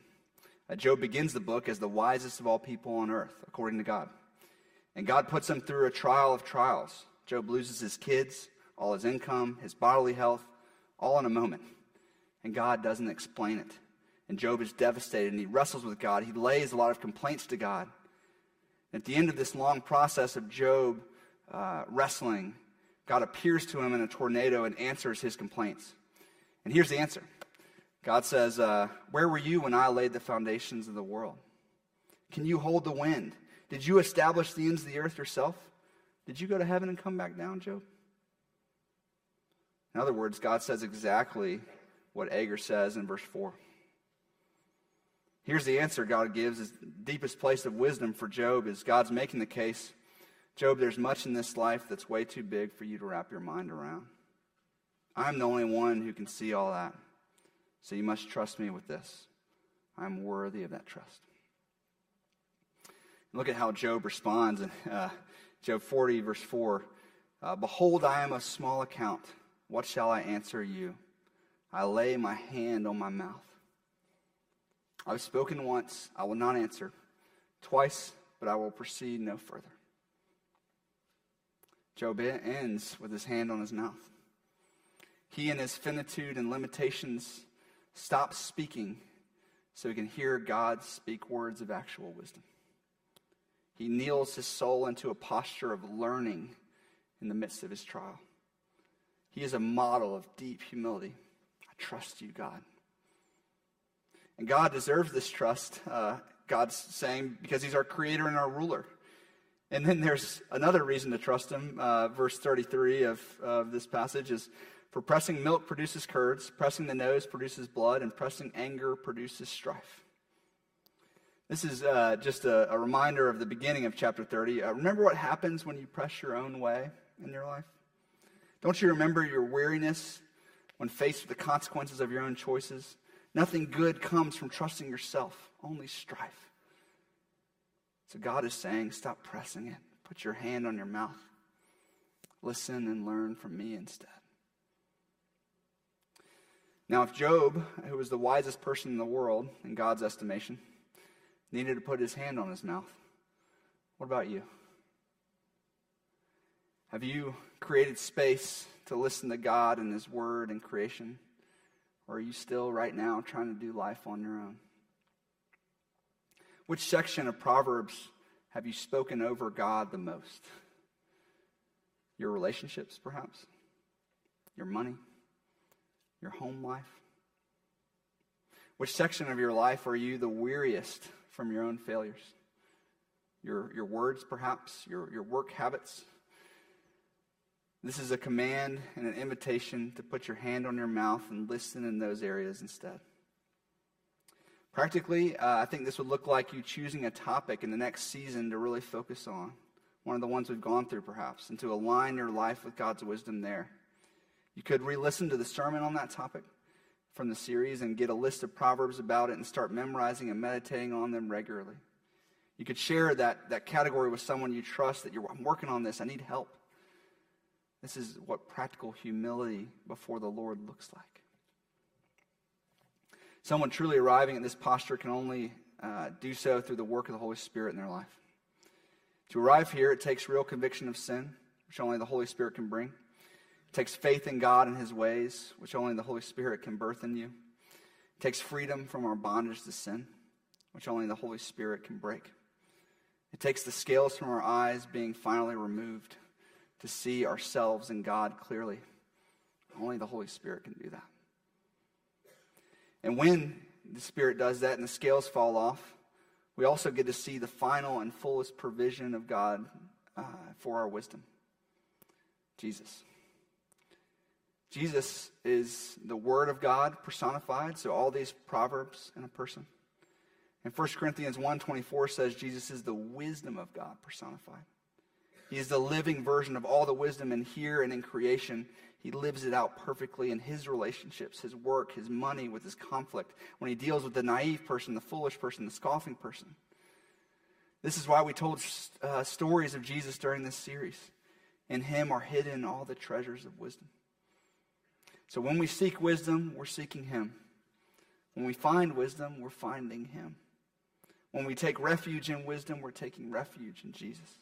Job begins the book as the wisest of all people on earth, according to God. And God puts him through a trial of trials. Job loses his kids, all his income, his bodily health, all in a moment. And God doesn't explain it. And Job is devastated and he wrestles with God. He lays a lot of complaints to God. At the end of this long process of Job uh, wrestling, God appears to him in a tornado and answers his complaints. And here's the answer God says, uh, Where were you when I laid the foundations of the world? Can you hold the wind? Did you establish the ends of the earth yourself? Did you go to heaven and come back down, Job? In other words, God says exactly what Agur says in verse 4. Here's the answer God gives. His deepest place of wisdom for Job is God's making the case Job, there's much in this life that's way too big for you to wrap your mind around. I'm the only one who can see all that. So you must trust me with this. I'm worthy of that trust. Look at how Job responds in uh, Job 40, verse 4. Uh, Behold, I am of small account. What shall I answer you? I lay my hand on my mouth. I've spoken once, I will not answer. Twice, but I will proceed no further. Job ends with his hand on his mouth. He, in his finitude and limitations, stops speaking so he can hear God speak words of actual wisdom. He kneels his soul into a posture of learning in the midst of his trial. He is a model of deep humility. I trust you, God. And God deserves this trust, uh, God's saying, because he's our creator and our ruler. And then there's another reason to trust him. Uh, verse 33 of, of this passage is For pressing milk produces curds, pressing the nose produces blood, and pressing anger produces strife. This is uh, just a, a, reminder of the beginning of chapter 30. Uh, remember what happens when you press your own way in your life? Don't you remember your weariness when faced with the consequences of your own choices? Nothing good comes from trusting yourself, only strife. So God is saying, stop pressing it. Put your hand on your mouth. Listen and learn from me instead. Now, if Job, who was the wisest person in the world, in God's estimation, needed to put his hand on his mouth, what about you? Have you created space to listen to God and His Word and creation? Or are you still right now trying to do life on your own? Which section of Proverbs have you spoken over God the most? Your relationships, perhaps? Your money? Your home life? Which section of your life are you the weariest from your own failures? Your, your words, perhaps? Your, your work habits? This is a command and an invitation to put your hand on your mouth and listen in those areas instead. Practically, uh, I think this would look like you choosing a topic in the next season to really focus on, one of the ones we've gone through perhaps, and to align your life with God's wisdom there. You could re listen to the sermon on that topic from the series and get a list of proverbs about it and start memorizing and meditating on them regularly. You could share that, that category with someone you trust that you're I'm working on this, I need help. This is what practical humility before the Lord looks like. Someone truly arriving at this posture can only uh, do so through the work of the Holy Spirit in their life. To arrive here, it takes real conviction of sin, which only the Holy Spirit can bring. It takes faith in God and His ways, which only the Holy Spirit can birth in you. It takes freedom from our bondage to sin, which only the Holy Spirit can break. It takes the scales from our eyes being finally removed to see ourselves and God clearly. Only the Holy Spirit can do that. And when the Spirit does that and the scales fall off, we also get to see the final and fullest provision of God uh, for our wisdom Jesus. Jesus is the Word of God personified, so all these proverbs in a person. And 1 Corinthians 1.24 says Jesus is the wisdom of God personified. He is the living version of all the wisdom in here and in creation. He lives it out perfectly in his relationships, his work, his money, with his conflict, when he deals with the naive person, the foolish person, the scoffing person. This is why we told uh, stories of Jesus during this series. In him are hidden all the treasures of wisdom. So when we seek wisdom, we're seeking him. When we find wisdom, we're finding him. When we take refuge in wisdom, we're taking refuge in Jesus.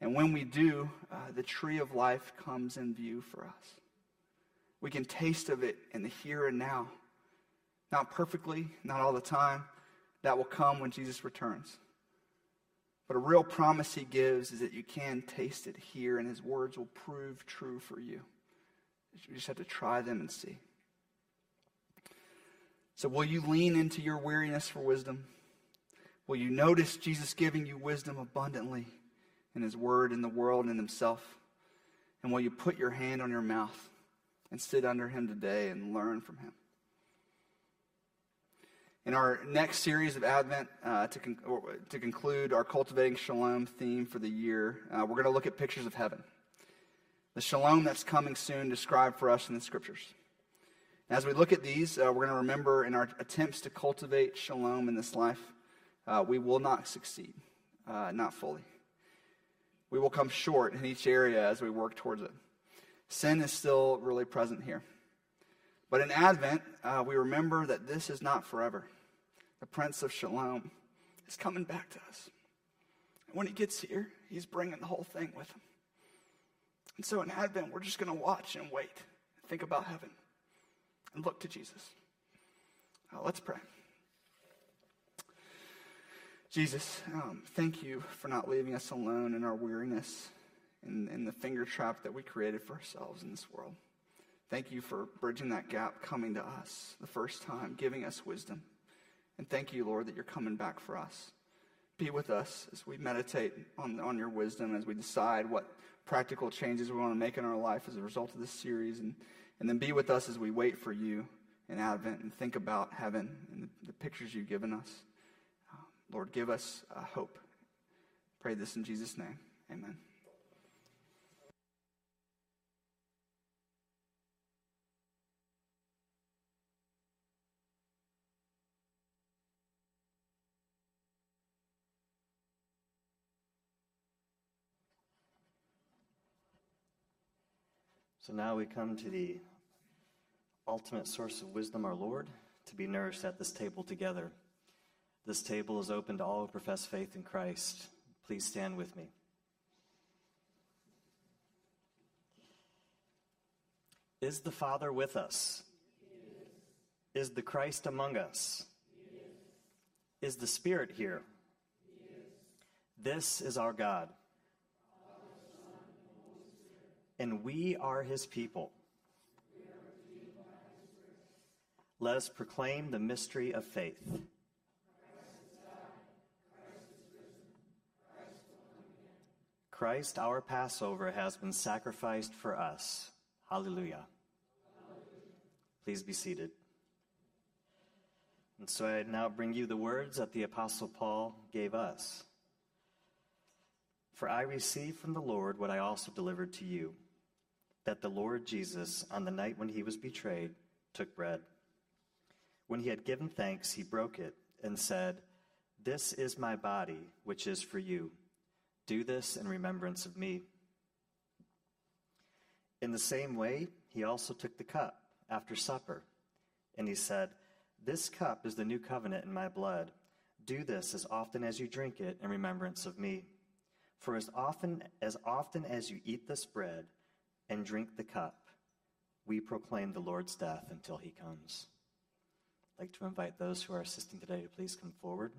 And when we do, uh, the tree of life comes in view for us. We can taste of it in the here and now. Not perfectly, not all the time. That will come when Jesus returns. But a real promise he gives is that you can taste it here, and his words will prove true for you. You just have to try them and see. So, will you lean into your weariness for wisdom? Will you notice Jesus giving you wisdom abundantly? in His Word, in the world, and in Himself? And will you put your hand on your mouth and sit under Him today and learn from Him? In our next series of Advent, uh, to, con- to conclude our Cultivating Shalom theme for the year, uh, we're going to look at pictures of heaven. The shalom that's coming soon described for us in the scriptures. As we look at these, uh, we're going to remember in our attempts to cultivate shalom in this life, uh, we will not succeed, uh, not fully. We will come short in each area as we work towards it. Sin is still really present here. But in Advent, uh, we remember that this is not forever. The Prince of Shalom is coming back to us. And when he gets here, he's bringing the whole thing with him. And so in Advent, we're just going to watch and wait, and think about heaven, and look to Jesus. Uh, let's pray. Jesus, um, thank you for not leaving us alone in our weariness and, in the finger trap that we created for ourselves in this world. Thank you for bridging that gap, coming to us the first time, giving us wisdom. And thank you, Lord, that you're coming back for us. Be with us as we meditate on, on your wisdom, as we decide what practical changes we want to make in our life as a result of this series. And, and then be with us as we wait for you in Advent and think about heaven and the, the pictures you've given us. Lord, give us uh, hope. Pray this in Jesus' name. Amen. So now we come to the ultimate source of wisdom, our Lord, to be nourished at this table together. This table is open to all who profess faith in Christ. Please stand with me. Is the Father with us? Is the Christ among us? Is the Spirit here? This is our God. And we are his people. Let us proclaim the mystery of faith. Christ, our Passover, has been sacrificed for us. Hallelujah. Please be seated. And so I now bring you the words that the Apostle Paul gave us. For I received from the Lord what I also delivered to you that the Lord Jesus, on the night when he was betrayed, took bread. When he had given thanks, he broke it and said, This is my body, which is for you. Do this in remembrance of me. In the same way, he also took the cup after supper, and he said, This cup is the new covenant in my blood. Do this as often as you drink it in remembrance of me. For as often as often as you eat this bread and drink the cup, we proclaim the Lord's death until he comes. I'd like to invite those who are assisting today to please come forward.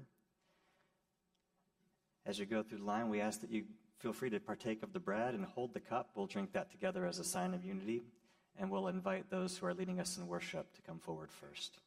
As you go through the line, we ask that you feel free to partake of the bread and hold the cup. We'll drink that together as a sign of unity, and we'll invite those who are leading us in worship to come forward first.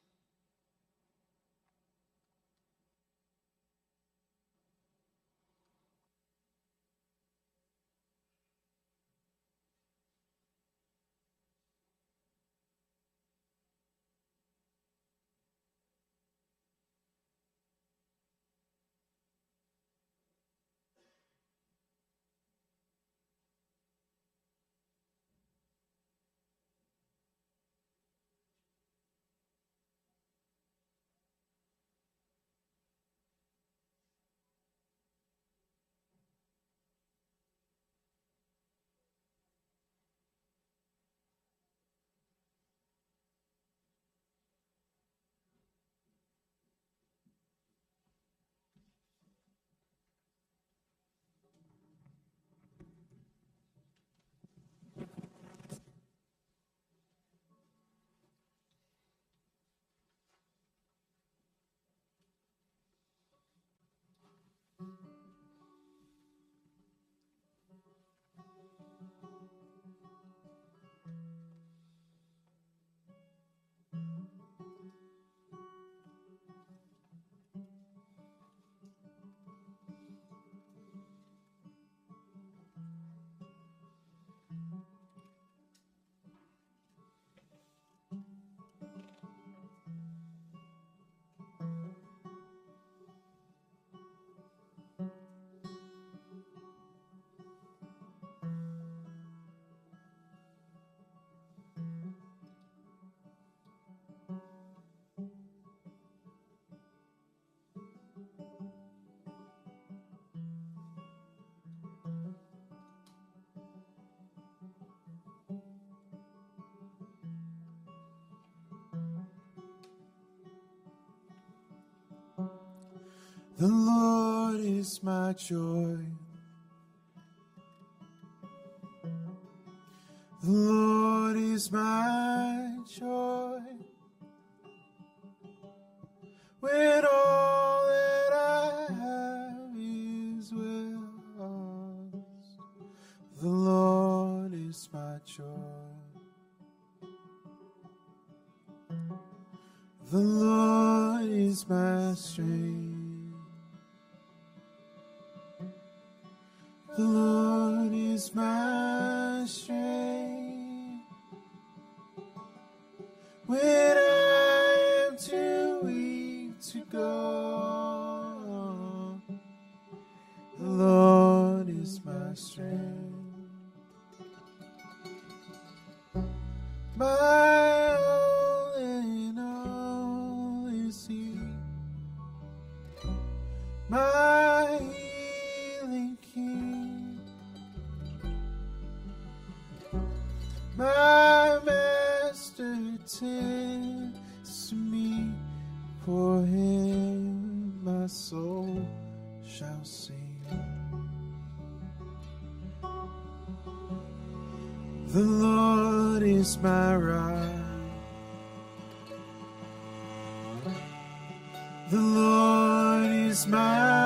The Lord is my joy. The Lord is my The Lord is my rock. The Lord is my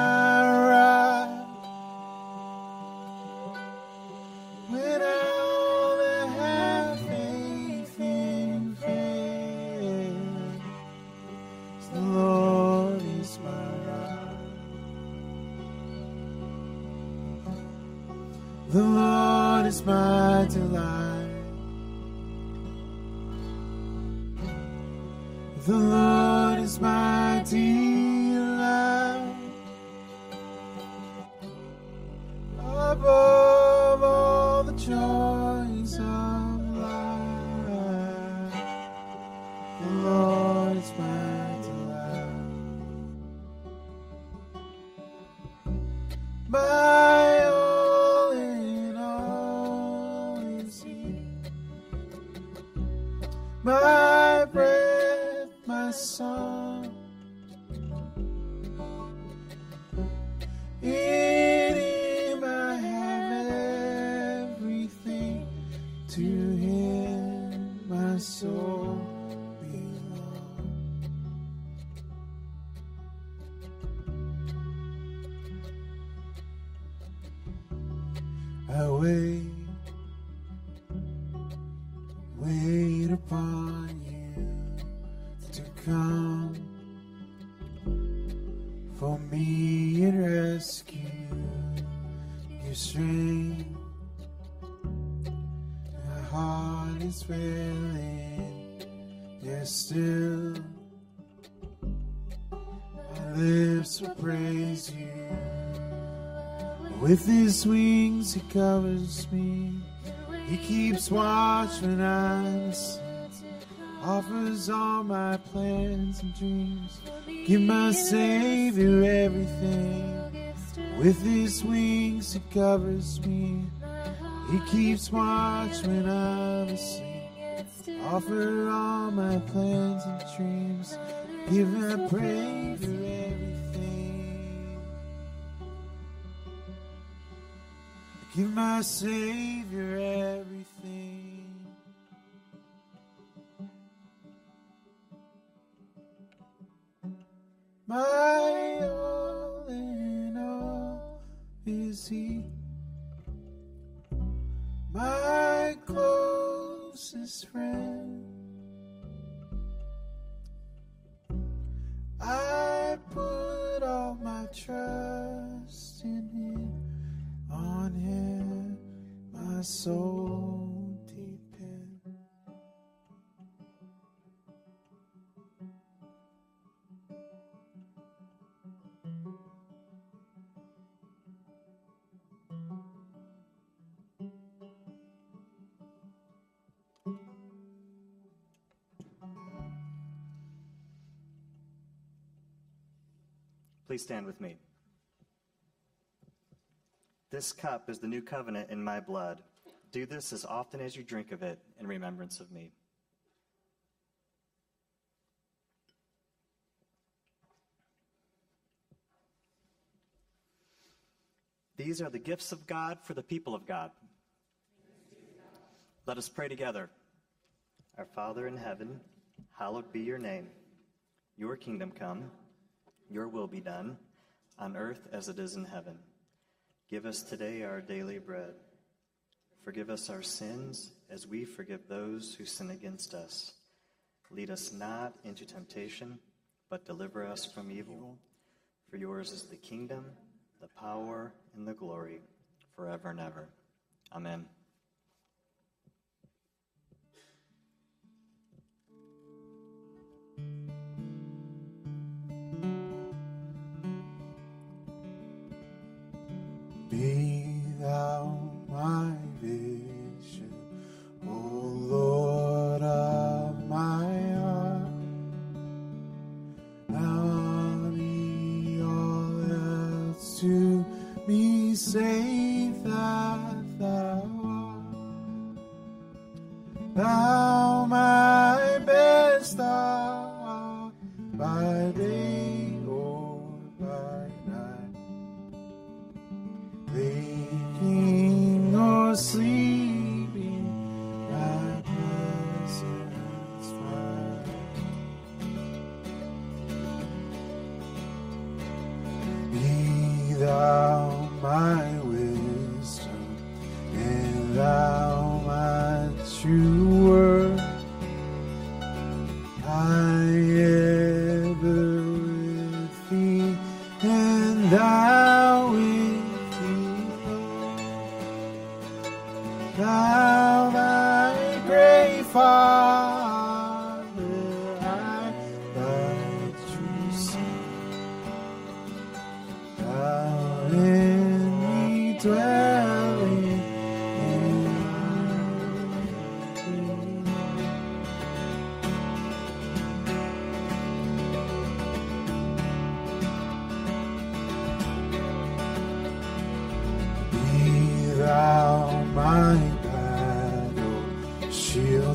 when I'm asleep. Offers all my plans and dreams. Give my Savior everything. With his wings he covers me. He keeps watch when I'm asleep. Offer all my plans and dreams. Give my praise for everything. Give my Savior everything. My all in all is He. My closest friend. I put all my trust in Him, on Him, my soul Please stand with me. This cup is the new covenant in my blood. Do this as often as you drink of it in remembrance of me. These are the gifts of God for the people of God. Let us pray together. Our Father in heaven, hallowed be your name. Your kingdom come, your will be done, on earth as it is in heaven. Give us today our daily bread. Forgive us our sins as we forgive those who sin against us. Lead us not into temptation, but deliver us from evil. For yours is the kingdom, the power, and the glory, forever and ever. Amen. Thou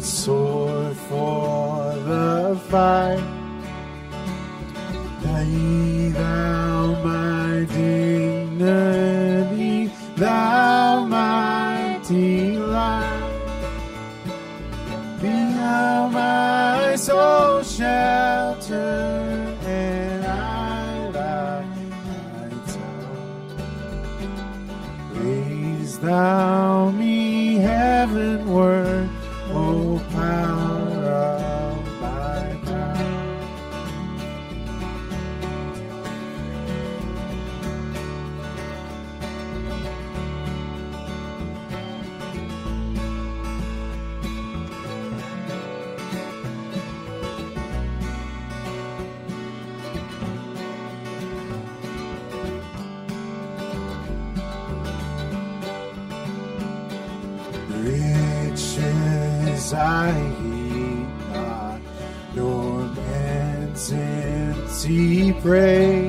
sword for the fight. Empty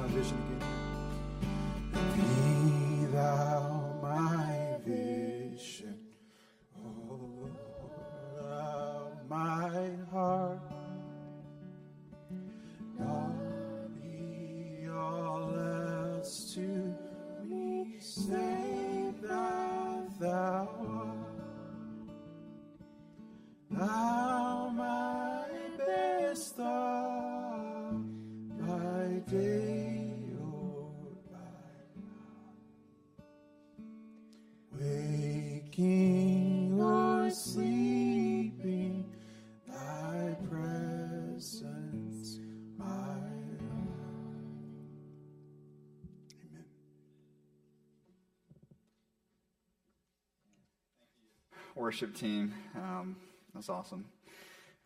My Vision again. Worship team. Um, that's awesome.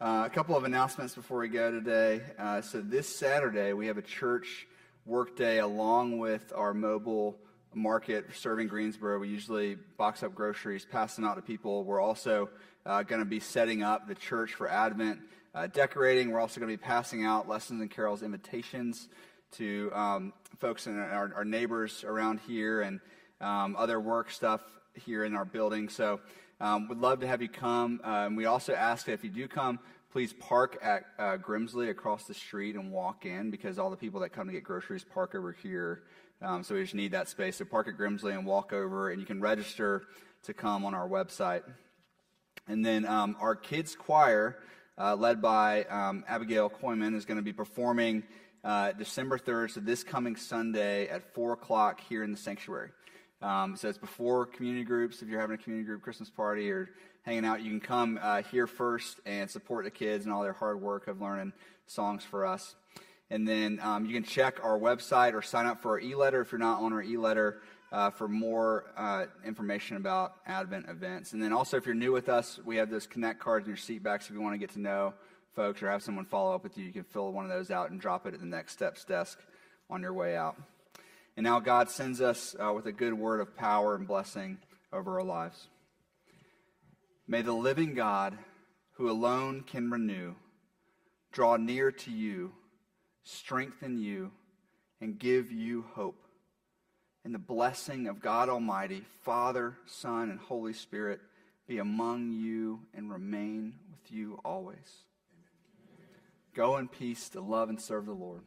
Uh, a couple of announcements before we go today. Uh, so this Saturday we have a church work day along with our mobile market serving Greensboro. We usually box up groceries, pass them out to people. We're also uh, going to be setting up the church for Advent, uh, decorating. We're also going to be passing out lessons and carols invitations to um, folks and our, our neighbors around here and um, other work stuff here in our building. So um, would love to have you come. Um, we also ask that if you do come, please park at uh, Grimsley across the street and walk in because all the people that come to get groceries park over here. Um, so we just need that space. So park at Grimsley and walk over, and you can register to come on our website. And then um, our kids' choir, uh, led by um, Abigail Koyman, is going to be performing uh, December 3rd, so this coming Sunday at 4 o'clock here in the sanctuary. Um, so it's before community groups. If you're having a community group Christmas party or hanging out, you can come uh, here first and support the kids and all their hard work of learning songs for us. And then um, you can check our website or sign up for our e letter if you're not on our e letter uh, for more uh, information about Advent events. And then also, if you're new with us, we have those connect cards in your seat backs. If you want to get to know folks or have someone follow up with you, you can fill one of those out and drop it at the next steps desk on your way out. And now God sends us uh, with a good word of power and blessing over our lives. May the living God, who alone can renew, draw near to you, strengthen you, and give you hope. And the blessing of God Almighty, Father, Son, and Holy Spirit be among you and remain with you always. Go in peace to love and serve the Lord.